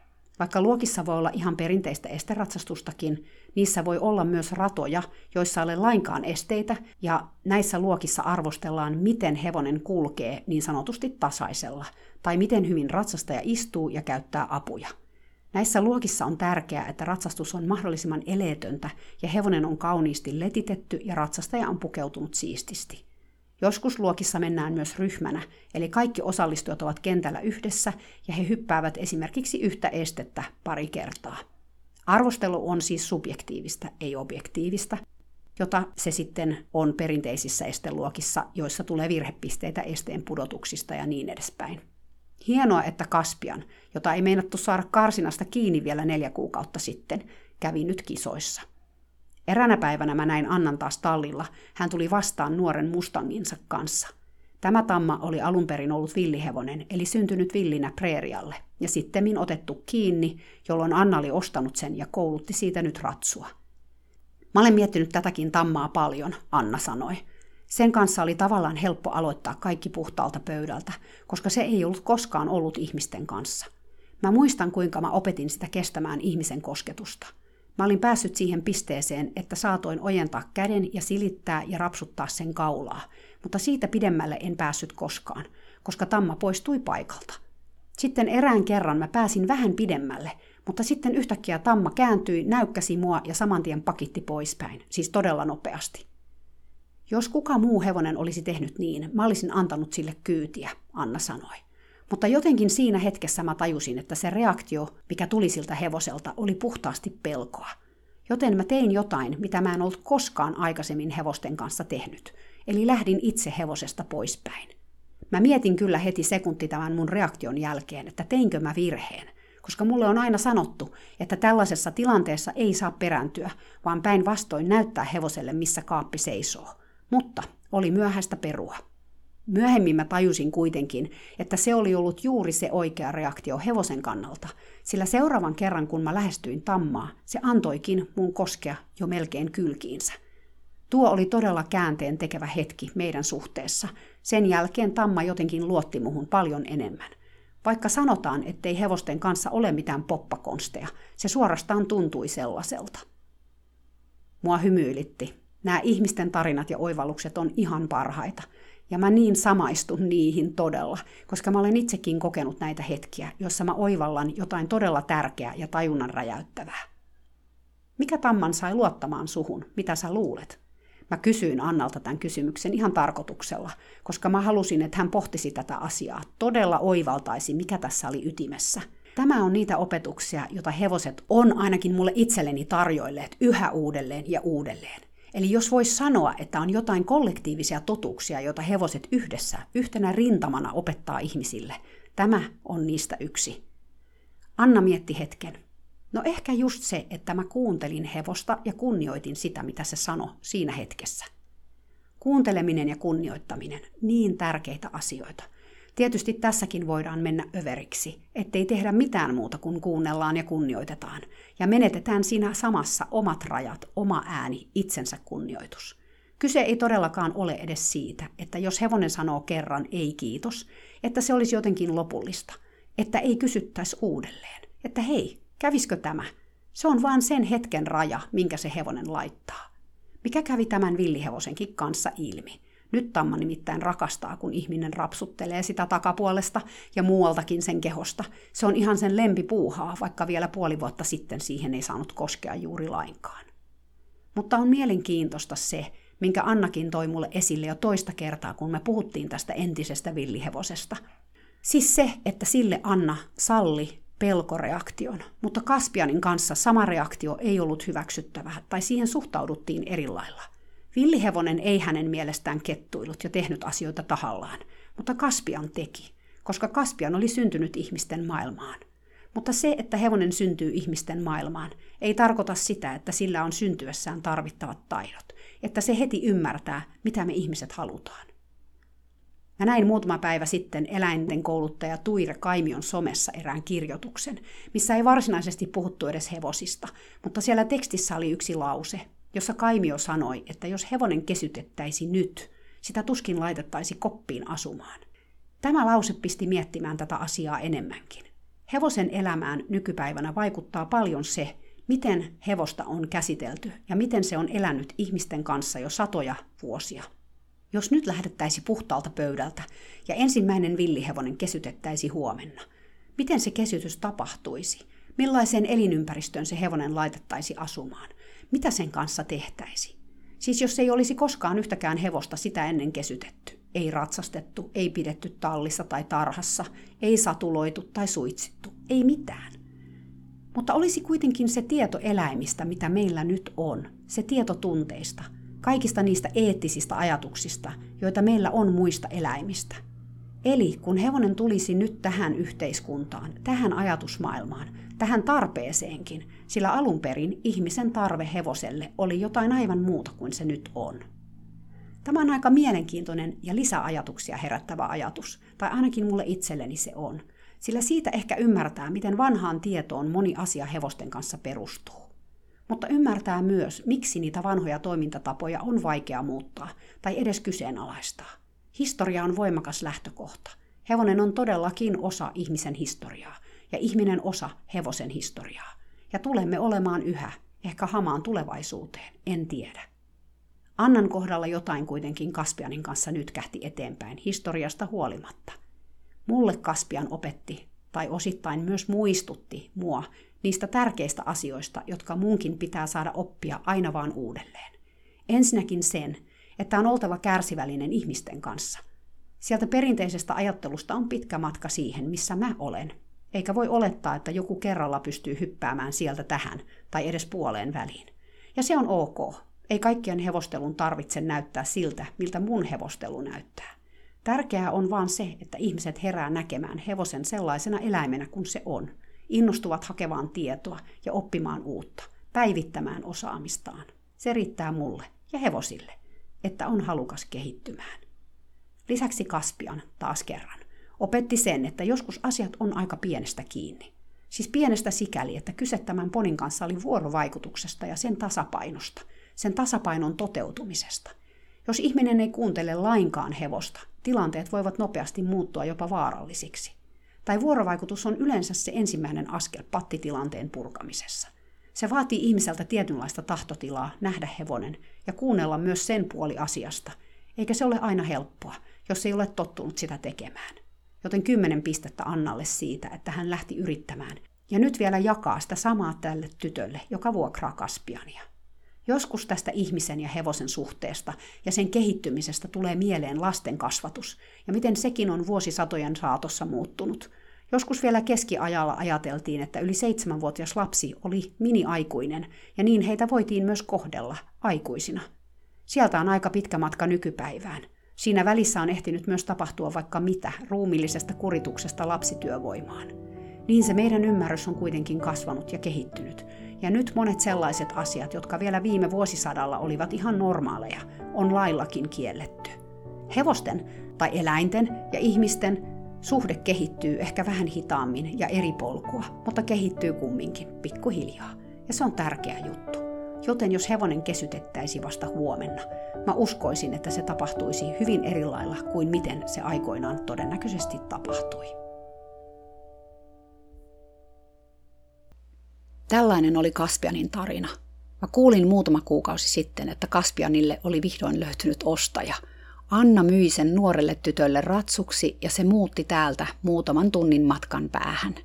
vaikka luokissa voi olla ihan perinteistä esteratsastustakin, niissä voi olla myös ratoja, joissa ei ole lainkaan esteitä, ja näissä luokissa arvostellaan, miten hevonen kulkee niin sanotusti tasaisella, tai miten hyvin ratsastaja istuu ja käyttää apuja. Näissä luokissa on tärkeää, että ratsastus on mahdollisimman eleetöntä ja hevonen on kauniisti letitetty ja ratsastaja on pukeutunut siististi. Joskus luokissa mennään myös ryhmänä, eli kaikki osallistujat ovat kentällä yhdessä ja he hyppäävät esimerkiksi yhtä estettä pari kertaa. Arvostelu on siis subjektiivista, ei objektiivista, jota se sitten on perinteisissä esteluokissa, joissa tulee virhepisteitä esteen pudotuksista ja niin edespäin. Hienoa, että Kaspian, jota ei meinattu saada karsinasta kiinni vielä neljä kuukautta sitten, kävi nyt kisoissa. Eräänä päivänä mä näin Annan taas tallilla. Hän tuli vastaan nuoren mustanginsa kanssa. Tämä tamma oli alun perin ollut villihevonen, eli syntynyt villinä preerialle, ja sittemmin otettu kiinni, jolloin Anna oli ostanut sen ja koulutti siitä nyt ratsua. Mä olen miettinyt tätäkin tammaa paljon, Anna sanoi. Sen kanssa oli tavallaan helppo aloittaa kaikki puhtaalta pöydältä, koska se ei ollut koskaan ollut ihmisten kanssa. Mä muistan, kuinka mä opetin sitä kestämään ihmisen kosketusta – Mä olin päässyt siihen pisteeseen, että saatoin ojentaa käden ja silittää ja rapsuttaa sen kaulaa, mutta siitä pidemmälle en päässyt koskaan, koska tamma poistui paikalta. Sitten erään kerran mä pääsin vähän pidemmälle, mutta sitten yhtäkkiä tamma kääntyi, näykkäsi mua ja samantien pakitti poispäin, siis todella nopeasti. Jos kuka muu hevonen olisi tehnyt niin, mä olisin antanut sille kyytiä, Anna sanoi. Mutta jotenkin siinä hetkessä mä tajusin, että se reaktio, mikä tuli siltä hevoselta, oli puhtaasti pelkoa. Joten mä tein jotain, mitä mä en ollut koskaan aikaisemmin hevosten kanssa tehnyt. Eli lähdin itse hevosesta poispäin. Mä mietin kyllä heti sekunti tämän mun reaktion jälkeen, että teinkö mä virheen. Koska mulle on aina sanottu, että tällaisessa tilanteessa ei saa perääntyä, vaan päinvastoin näyttää hevoselle, missä kaappi seisoo. Mutta oli myöhäistä perua. Myöhemmin mä tajusin kuitenkin, että se oli ollut juuri se oikea reaktio hevosen kannalta, sillä seuraavan kerran kun mä lähestyin tammaa, se antoikin mun koskea jo melkein kylkiinsä. Tuo oli todella käänteen tekevä hetki meidän suhteessa. Sen jälkeen tamma jotenkin luotti muhun paljon enemmän. Vaikka sanotaan, ettei hevosten kanssa ole mitään poppakonsteja, se suorastaan tuntui sellaiselta. Mua hymyilitti. Nämä ihmisten tarinat ja oivallukset on ihan parhaita – ja mä niin samaistun niihin todella, koska mä olen itsekin kokenut näitä hetkiä, joissa mä oivallan jotain todella tärkeää ja tajunnan räjäyttävää. Mikä Tamman sai luottamaan suhun? Mitä sä luulet? Mä kysyin Annalta tämän kysymyksen ihan tarkoituksella, koska mä halusin, että hän pohtisi tätä asiaa, todella oivaltaisi, mikä tässä oli ytimessä. Tämä on niitä opetuksia, joita hevoset on ainakin mulle itselleni tarjoilleet yhä uudelleen ja uudelleen. Eli jos voisi sanoa, että on jotain kollektiivisia totuuksia, joita hevoset yhdessä, yhtenä rintamana opettaa ihmisille, tämä on niistä yksi. Anna mietti hetken. No ehkä just se, että mä kuuntelin hevosta ja kunnioitin sitä, mitä se sanoi siinä hetkessä. Kuunteleminen ja kunnioittaminen, niin tärkeitä asioita – Tietysti tässäkin voidaan mennä överiksi, ettei tehdä mitään muuta kuin kuunnellaan ja kunnioitetaan, ja menetetään siinä samassa omat rajat, oma ääni, itsensä kunnioitus. Kyse ei todellakaan ole edes siitä, että jos hevonen sanoo kerran ei kiitos, että se olisi jotenkin lopullista, että ei kysyttäisi uudelleen, että hei, käviskö tämä? Se on vaan sen hetken raja, minkä se hevonen laittaa. Mikä kävi tämän villihevosenkin kanssa ilmi? Nyt Tamma nimittäin rakastaa, kun ihminen rapsuttelee sitä takapuolesta ja muualtakin sen kehosta. Se on ihan sen lempipuuhaa, vaikka vielä puoli vuotta sitten siihen ei saanut koskea juuri lainkaan. Mutta on mielenkiintoista se, minkä Annakin toi mulle esille jo toista kertaa, kun me puhuttiin tästä entisestä villihevosesta. Siis se, että sille Anna salli pelkoreaktion, mutta Kaspianin kanssa sama reaktio ei ollut hyväksyttävä tai siihen suhtauduttiin eri lailla. Villihevonen ei hänen mielestään kettuillut ja tehnyt asioita tahallaan, mutta Kaspian teki, koska Kaspian oli syntynyt ihmisten maailmaan. Mutta se, että hevonen syntyy ihmisten maailmaan, ei tarkoita sitä, että sillä on syntyessään tarvittavat taidot, että se heti ymmärtää, mitä me ihmiset halutaan. Mä näin muutama päivä sitten eläinten kouluttaja Tuire Kaimion somessa erään kirjoituksen, missä ei varsinaisesti puhuttu edes hevosista, mutta siellä tekstissä oli yksi lause, jossa Kaimio sanoi, että jos hevonen kesytettäisi nyt, sitä tuskin laitettaisi koppiin asumaan. Tämä lause pisti miettimään tätä asiaa enemmänkin. Hevosen elämään nykypäivänä vaikuttaa paljon se, miten hevosta on käsitelty ja miten se on elänyt ihmisten kanssa jo satoja vuosia. Jos nyt lähdettäisi puhtaalta pöydältä ja ensimmäinen villihevonen kesytettäisi huomenna, miten se kesytys tapahtuisi? Millaiseen elinympäristöön se hevonen laitettaisi asumaan? Mitä sen kanssa tehtäisi? Siis jos ei olisi koskaan yhtäkään hevosta sitä ennen kesytetty, ei ratsastettu, ei pidetty tallissa tai tarhassa, ei satuloitu tai suitsittu, ei mitään. Mutta olisi kuitenkin se tieto eläimistä, mitä meillä nyt on, se tieto tunteista, kaikista niistä eettisistä ajatuksista, joita meillä on muista eläimistä. Eli kun hevonen tulisi nyt tähän yhteiskuntaan, tähän ajatusmaailmaan, tähän tarpeeseenkin, sillä alun perin ihmisen tarve hevoselle oli jotain aivan muuta kuin se nyt on. Tämä on aika mielenkiintoinen ja lisäajatuksia herättävä ajatus, tai ainakin mulle itselleni se on, sillä siitä ehkä ymmärtää, miten vanhaan tietoon moni asia hevosten kanssa perustuu. Mutta ymmärtää myös, miksi niitä vanhoja toimintatapoja on vaikea muuttaa tai edes kyseenalaistaa. Historia on voimakas lähtökohta. Hevonen on todellakin osa ihmisen historiaa, ja ihminen osa hevosen historiaa. Ja tulemme olemaan yhä, ehkä hamaan tulevaisuuteen, en tiedä. Annan kohdalla jotain kuitenkin Kaspianin kanssa nyt kähti eteenpäin, historiasta huolimatta. Mulle Kaspian opetti, tai osittain myös muistutti mua, niistä tärkeistä asioista, jotka munkin pitää saada oppia aina vaan uudelleen. Ensinnäkin sen, että on oltava kärsivällinen ihmisten kanssa. Sieltä perinteisestä ajattelusta on pitkä matka siihen, missä mä olen. Eikä voi olettaa, että joku kerralla pystyy hyppäämään sieltä tähän tai edes puoleen väliin. Ja se on ok. Ei kaikkien hevostelun tarvitse näyttää siltä, miltä mun hevostelu näyttää. Tärkeää on vaan se, että ihmiset herää näkemään hevosen sellaisena eläimenä kuin se on. Innostuvat hakevaan tietoa ja oppimaan uutta, päivittämään osaamistaan. Se riittää mulle ja hevosille, että on halukas kehittymään. Lisäksi Kaspian, taas kerran, opetti sen, että joskus asiat on aika pienestä kiinni. Siis pienestä sikäli, että kyse tämän ponin kanssa oli vuorovaikutuksesta ja sen tasapainosta, sen tasapainon toteutumisesta. Jos ihminen ei kuuntele lainkaan hevosta, tilanteet voivat nopeasti muuttua jopa vaarallisiksi. Tai vuorovaikutus on yleensä se ensimmäinen askel pattitilanteen purkamisessa. Se vaatii ihmiseltä tietynlaista tahtotilaa nähdä hevonen ja kuunnella myös sen puoli asiasta, eikä se ole aina helppoa, jos ei ole tottunut sitä tekemään. Joten kymmenen pistettä Annalle siitä, että hän lähti yrittämään, ja nyt vielä jakaa sitä samaa tälle tytölle, joka vuokraa Kaspiania. Joskus tästä ihmisen ja hevosen suhteesta ja sen kehittymisestä tulee mieleen lasten kasvatus, ja miten sekin on vuosisatojen saatossa muuttunut. Joskus vielä keskiajalla ajateltiin, että yli seitsemänvuotias lapsi oli mini-aikuinen, ja niin heitä voitiin myös kohdella aikuisina. Sieltä on aika pitkä matka nykypäivään. Siinä välissä on ehtinyt myös tapahtua vaikka mitä ruumillisesta kurituksesta lapsityövoimaan. Niin se meidän ymmärrys on kuitenkin kasvanut ja kehittynyt, ja nyt monet sellaiset asiat, jotka vielä viime vuosisadalla olivat ihan normaaleja, on laillakin kielletty. Hevosten tai eläinten ja ihmisten suhde kehittyy ehkä vähän hitaammin ja eri polkua, mutta kehittyy kumminkin pikkuhiljaa. Ja se on tärkeä juttu. Joten jos hevonen kesytettäisi vasta huomenna, mä uskoisin, että se tapahtuisi hyvin eri lailla kuin miten se aikoinaan todennäköisesti tapahtui. Tällainen oli Kaspianin tarina. Mä kuulin muutama kuukausi sitten, että Kaspianille oli vihdoin löytynyt ostaja. Anna myi sen nuorelle tytölle ratsuksi ja se muutti täältä muutaman tunnin matkan päähän.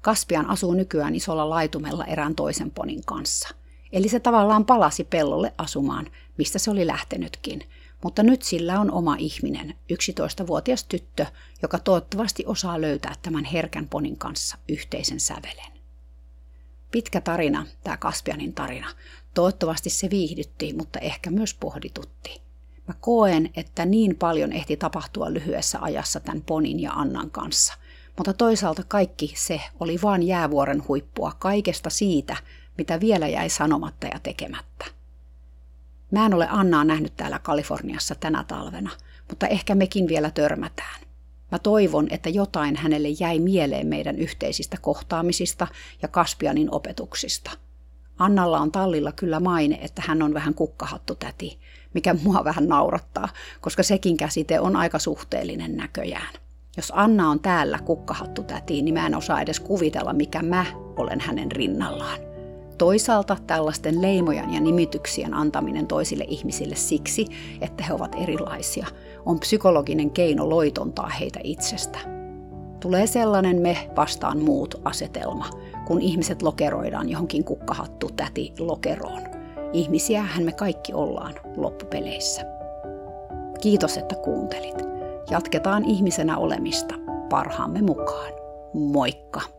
Kaspian asuu nykyään isolla laitumella erään toisen ponin kanssa. Eli se tavallaan palasi pellolle asumaan, mistä se oli lähtenytkin. Mutta nyt sillä on oma ihminen, 11-vuotias tyttö, joka toivottavasti osaa löytää tämän herkän ponin kanssa yhteisen sävelen. Pitkä tarina, tämä Kaspianin tarina. Toivottavasti se viihdytti, mutta ehkä myös pohditutti. Mä koen, että niin paljon ehti tapahtua lyhyessä ajassa tämän Ponin ja Annan kanssa. Mutta toisaalta kaikki se oli vain jäävuoren huippua kaikesta siitä, mitä vielä jäi sanomatta ja tekemättä. Mä en ole Annaa nähnyt täällä Kaliforniassa tänä talvena, mutta ehkä mekin vielä törmätään. Mä toivon, että jotain hänelle jäi mieleen meidän yhteisistä kohtaamisista ja Kaspianin opetuksista. Annalla on tallilla kyllä maine, että hän on vähän kukkahattu täti, mikä mua vähän naurattaa, koska sekin käsite on aika suhteellinen näköjään. Jos Anna on täällä kukkahattu täti, niin mä en osaa edes kuvitella, mikä mä olen hänen rinnallaan. Toisaalta tällaisten leimojen ja nimityksien antaminen toisille ihmisille siksi, että he ovat erilaisia, on psykologinen keino loitontaa heitä itsestä. Tulee sellainen me vastaan muut asetelma, kun ihmiset lokeroidaan johonkin kukkahattu täti lokeroon. Ihmisiähän me kaikki ollaan loppupeleissä. Kiitos, että kuuntelit. Jatketaan ihmisenä olemista parhaamme mukaan. Moikka!